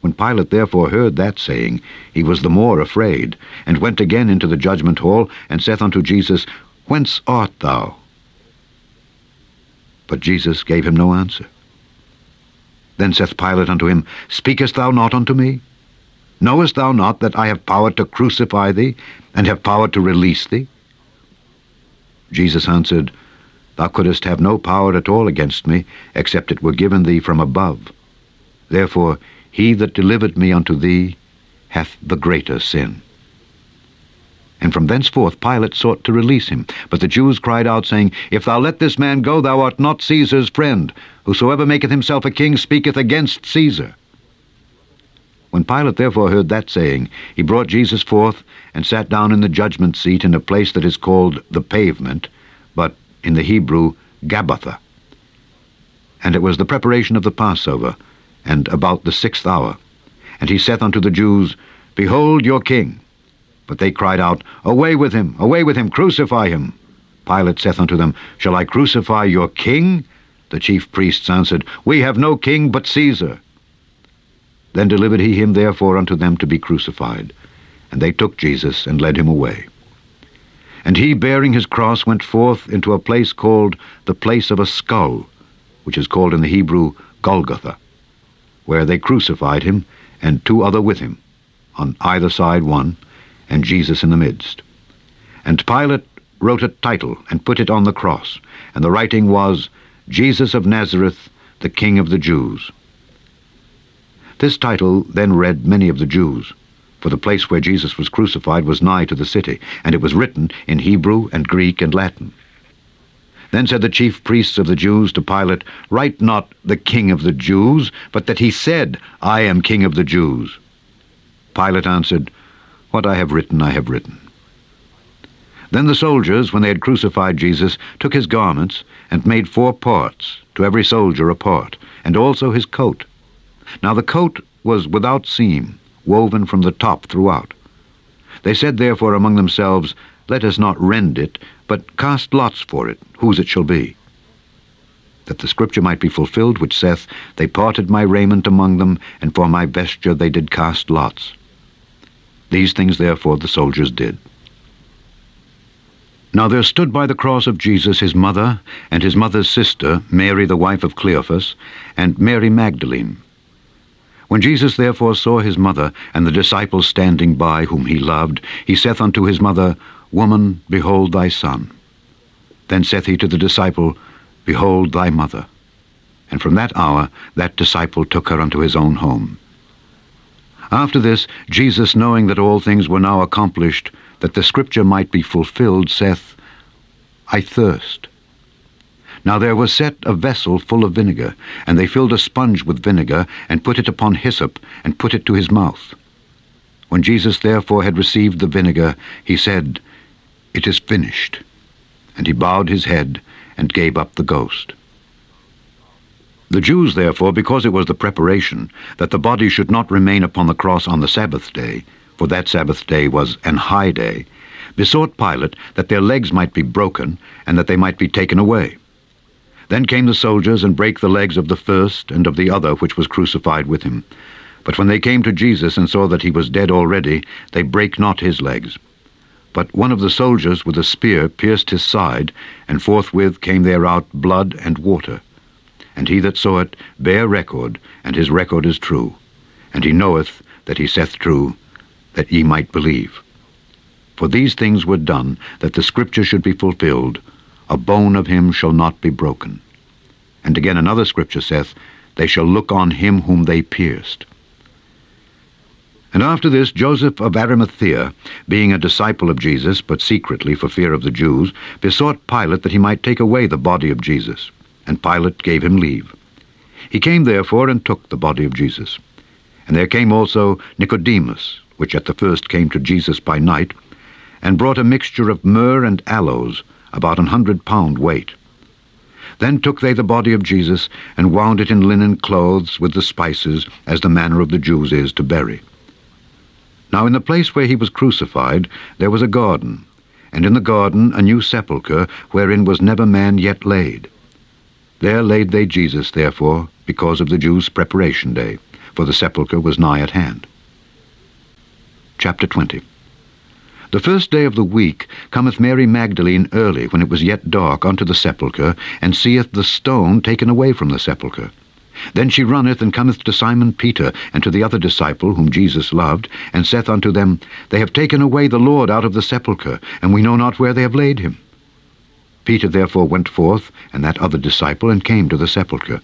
A: When Pilate therefore heard that saying, he was the more afraid, and went again into the judgment hall, and saith unto Jesus, Whence art thou? But Jesus gave him no answer. Then saith Pilate unto him, Speakest thou not unto me? Knowest thou not that I have power to crucify thee, and have power to release thee? Jesus answered, Thou couldst have no power at all against me, except it were given thee from above. Therefore he that delivered me unto thee hath the greater sin. And from thenceforth Pilate sought to release him. But the Jews cried out, saying, If thou let this man go, thou art not Caesar's friend. Whosoever maketh himself a king speaketh against Caesar. When Pilate therefore heard that saying, he brought Jesus forth, and sat down in the judgment seat in a place that is called the pavement, but in the Hebrew, Gabbatha. And it was the preparation of the Passover, and about the sixth hour. And he saith unto the Jews, Behold your king. But they cried out, Away with him, away with him, crucify him. Pilate saith unto them, Shall I crucify your king? The chief priests answered, We have no king but Caesar. Then delivered he him therefore unto them to be crucified. And they took Jesus and led him away. And he, bearing his cross, went forth into a place called the place of a skull, which is called in the Hebrew Golgotha, where they crucified him, and two other with him, on either side one, and Jesus in the midst. And Pilate wrote a title, and put it on the cross, and the writing was, Jesus of Nazareth, the King of the Jews. This title then read many of the Jews, for the place where Jesus was crucified was nigh to the city, and it was written in Hebrew and Greek and Latin. Then said the chief priests of the Jews to Pilate, Write not the King of the Jews, but that he said, I am King of the Jews. Pilate answered, What I have written I have written. Then the soldiers, when they had crucified Jesus, took his garments, and made four parts, to every soldier a part, and also his coat. Now the coat was without seam, woven from the top throughout. They said therefore among themselves, Let us not rend it, but cast lots for it, whose it shall be. That the scripture might be fulfilled, which saith, They parted my raiment among them, and for my vesture they did cast lots. These things therefore the soldiers did. Now there stood by the cross of Jesus his mother, and his mother's sister, Mary the wife of Cleophas, and Mary Magdalene. When Jesus therefore saw his mother, and the disciples standing by, whom he loved, he saith unto his mother, Woman, behold thy son. Then saith he to the disciple, Behold thy mother. And from that hour that disciple took her unto his own home. After this, Jesus, knowing that all things were now accomplished, that the scripture might be fulfilled, saith, I thirst. Now there was set a vessel full of vinegar, and they filled a sponge with vinegar, and put it upon hyssop, and put it to his mouth. When Jesus therefore had received the vinegar, he said, It is finished. And he bowed his head, and gave up the ghost. The Jews, therefore, because it was the preparation, that the body should not remain upon the cross on the Sabbath day, for that Sabbath day was an high day, besought Pilate that their legs might be broken, and that they might be taken away. Then came the soldiers and brake the legs of the first and of the other which was crucified with him. But when they came to Jesus and saw that he was dead already, they brake not his legs. But one of the soldiers with a spear pierced his side, and forthwith came there out blood and water. And he that saw it bare record, and his record is true. And he knoweth that he saith true, that ye might believe. For these things were done, that the scripture should be fulfilled, a bone of him shall not be broken. And again another scripture saith, They shall look on him whom they pierced. And after this Joseph of Arimathea, being a disciple of Jesus, but secretly for fear of the Jews, besought Pilate that he might take away the body of Jesus. And Pilate gave him leave. He came therefore and took the body of Jesus. And there came also Nicodemus, which at the first came to Jesus by night, and brought a mixture of myrrh and aloes, about an hundred pound weight. Then took they the body of Jesus, and wound it in linen clothes with the spices, as the manner of the Jews is to bury. Now in the place where he was crucified there was a garden, and in the garden a new sepulchre, wherein was never man yet laid. There laid they Jesus, therefore, because of the Jews' preparation day, for the sepulchre was nigh at hand. Chapter 20 the first day of the week cometh Mary Magdalene early, when it was yet dark, unto the sepulchre, and seeth the stone taken away from the sepulchre. Then she runneth and cometh to Simon Peter, and to the other disciple whom Jesus loved, and saith unto them, They have taken away the Lord out of the sepulchre, and we know not where they have laid him. Peter therefore went forth, and that other disciple, and came to the sepulchre.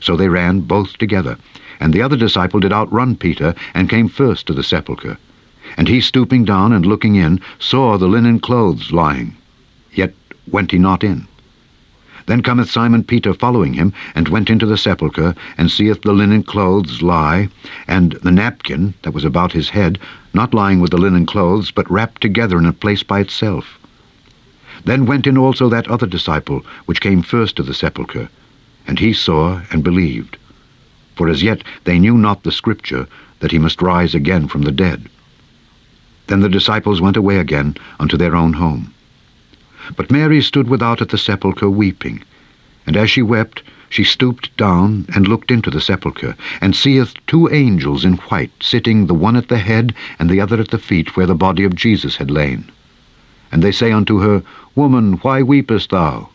A: So they ran both together. And the other disciple did outrun Peter, and came first to the sepulchre. And he, stooping down and looking in, saw the linen clothes lying. Yet went he not in. Then cometh Simon Peter following him, and went into the sepulchre, and seeth the linen clothes lie, and the napkin that was about his head, not lying with the linen clothes, but wrapped together in a place by itself. Then went in also that other disciple, which came first to the sepulchre, and he saw and believed. For as yet they knew not the scripture, that he must rise again from the dead. Then the disciples went away again unto their own home. But Mary stood without at the sepulchre weeping. And as she wept, she stooped down and looked into the sepulchre, and seeth two angels in white, sitting the one at the head, and the other at the feet, where the body of Jesus had lain. And they say unto her, Woman, why weepest thou?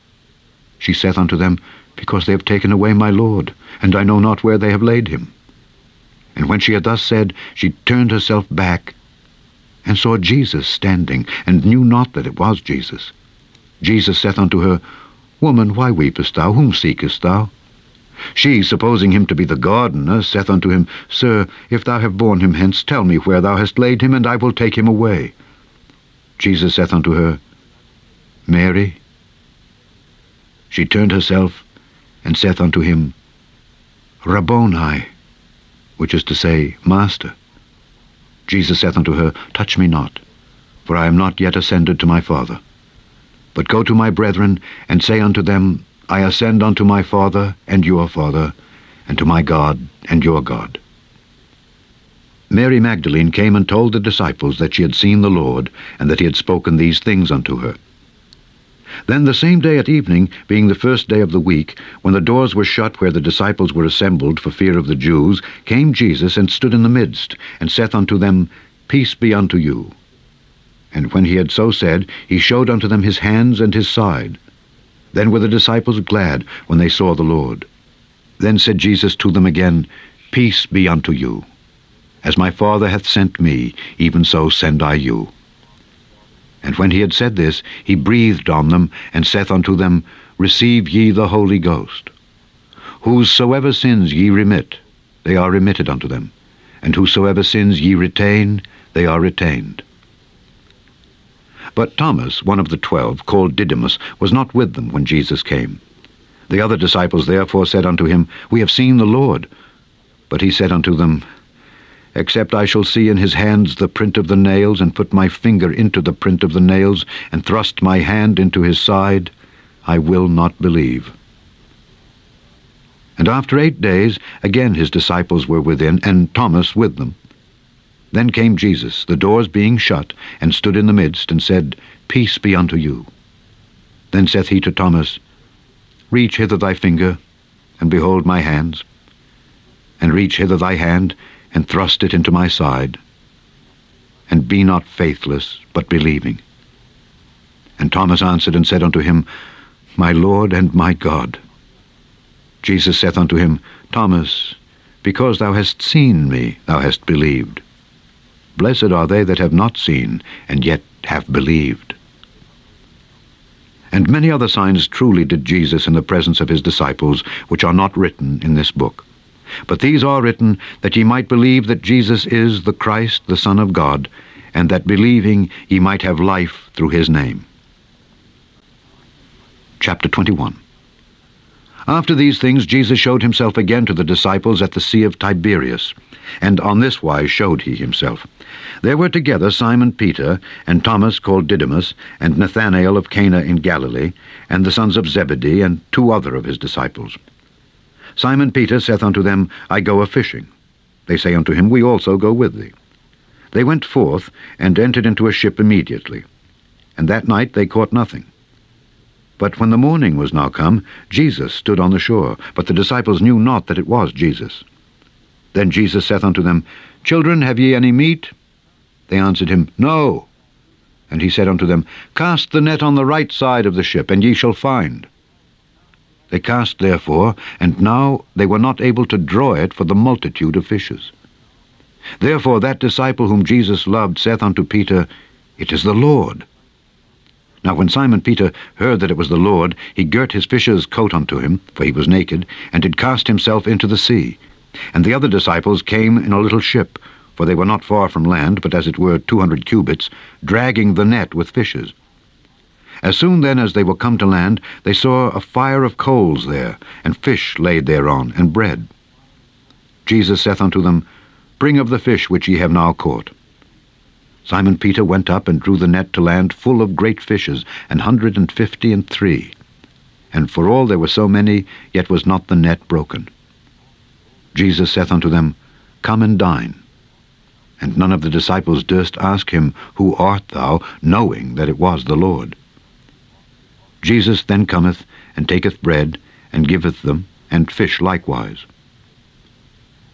A: She saith unto them, Because they have taken away my Lord, and I know not where they have laid him. And when she had thus said, she turned herself back, and saw Jesus standing, and knew not that it was Jesus. Jesus saith unto her, Woman, why weepest thou? Whom seekest thou? She, supposing him to be the gardener, saith unto him, Sir, if thou have borne him hence, tell me where thou hast laid him, and I will take him away. Jesus saith unto her, Mary. She turned herself, and saith unto him, Rabboni, which is to say, Master. Jesus saith unto her, Touch me not, for I am not yet ascended to my Father. But go to my brethren, and say unto them, I ascend unto my Father and your Father, and to my God and your God. Mary Magdalene came and told the disciples that she had seen the Lord, and that he had spoken these things unto her. Then the same day at evening, being the first day of the week, when the doors were shut where the disciples were assembled for fear of the Jews, came Jesus and stood in the midst, and saith unto them, Peace be unto you. And when he had so said, he showed unto them his hands and his side. Then were the disciples glad when they saw the Lord. Then said Jesus to them again, Peace be unto you. As my Father hath sent me, even so send I you. And when he had said this, he breathed on them, and saith unto them, Receive ye the Holy Ghost. Whosoever sins ye remit, they are remitted unto them. And whosoever sins ye retain, they are retained. But Thomas, one of the twelve, called Didymus, was not with them when Jesus came. The other disciples therefore said unto him, We have seen the Lord. But he said unto them, Except I shall see in his hands the print of the nails, and put my finger into the print of the nails, and thrust my hand into his side, I will not believe. And after eight days, again his disciples were within, and Thomas with them. Then came Jesus, the doors being shut, and stood in the midst, and said, Peace be unto you. Then saith he to Thomas, Reach hither thy finger, and behold my hands, and reach hither thy hand, and thrust it into my side, and be not faithless, but believing. And Thomas answered and said unto him, My Lord and my God. Jesus saith unto him, Thomas, because thou hast seen me, thou hast believed. Blessed are they that have not seen, and yet have believed. And many other signs truly did Jesus in the presence of his disciples, which are not written in this book. But these are written that ye might believe that Jesus is the Christ, the Son of God, and that believing ye might have life through his name. Chapter 21 After these things Jesus showed himself again to the disciples at the Sea of Tiberias, and on this wise showed he himself. There were together Simon Peter, and Thomas called Didymus, and Nathanael of Cana in Galilee, and the sons of Zebedee, and two other of his disciples. Simon Peter saith unto them, I go a-fishing. They say unto him, We also go with thee. They went forth, and entered into a ship immediately. And that night they caught nothing. But when the morning was now come, Jesus stood on the shore, but the disciples knew not that it was Jesus. Then Jesus saith unto them, Children, have ye any meat? They answered him, No. And he said unto them, Cast the net on the right side of the ship, and ye shall find. They cast therefore, and now they were not able to draw it for the multitude of fishes. Therefore that disciple whom Jesus loved saith unto Peter, It is the Lord. Now when Simon Peter heard that it was the Lord, he girt his fisher's coat unto him, for he was naked, and did cast himself into the sea. And the other disciples came in a little ship, for they were not far from land, but as it were two hundred cubits, dragging the net with fishes. As soon then as they were come to land, they saw a fire of coals there, and fish laid thereon, and bread. Jesus saith unto them, Bring of the fish which ye have now caught. Simon Peter went up and drew the net to land full of great fishes, an hundred and fifty and three. And for all there were so many, yet was not the net broken. Jesus saith unto them, Come and dine. And none of the disciples durst ask him, Who art thou? knowing that it was the Lord. Jesus then cometh, and taketh bread, and giveth them, and fish likewise.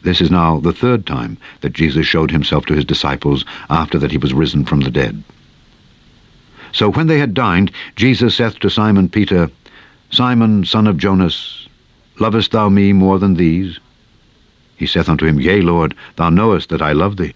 A: This is now the third time that Jesus showed himself to his disciples after that he was risen from the dead. So when they had dined, Jesus saith to Simon Peter, Simon, son of Jonas, lovest thou me more than these? He saith unto him, Yea, Lord, thou knowest that I love thee.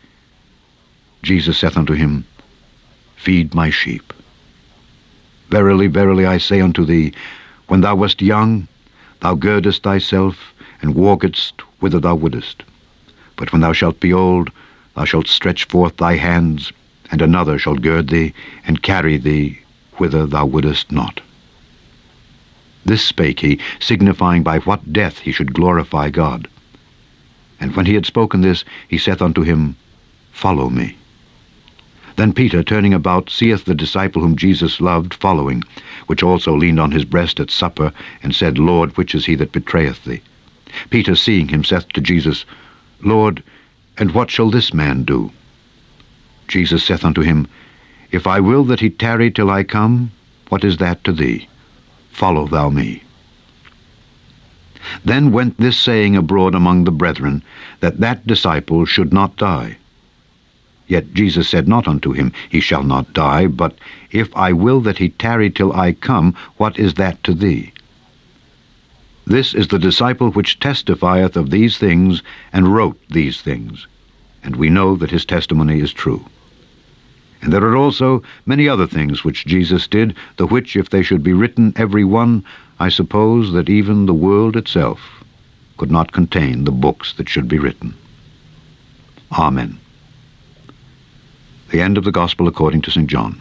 A: Jesus saith unto him, Feed my sheep. Verily, verily, I say unto thee, when thou wast young, thou girdest thyself, and walkest whither thou wouldest. But when thou shalt be old, thou shalt stretch forth thy hands, and another shall gird thee, and carry thee whither thou wouldest not. This spake he, signifying by what death he should glorify God. And when he had spoken this, he saith unto him, Follow me. Then Peter, turning about, seeth the disciple whom Jesus loved following, which also leaned on his breast at supper, and said, Lord, which is he that betrayeth thee? Peter, seeing him, saith to Jesus, Lord, and what shall this man do? Jesus saith unto him, If I will that he tarry till I come, what is that to thee? Follow thou me. Then went this saying abroad among the brethren, that that disciple should not die. Yet Jesus said not unto him, He shall not die, but, If I will that he tarry till I come, what is that to thee? This is the disciple which testifieth of these things, and wrote these things. And we know that his testimony is true. And there are also many other things which Jesus did, the which, if they should be written every one, I suppose that even the world itself could not contain the books that should be written. Amen. The end of the Gospel according to St. John.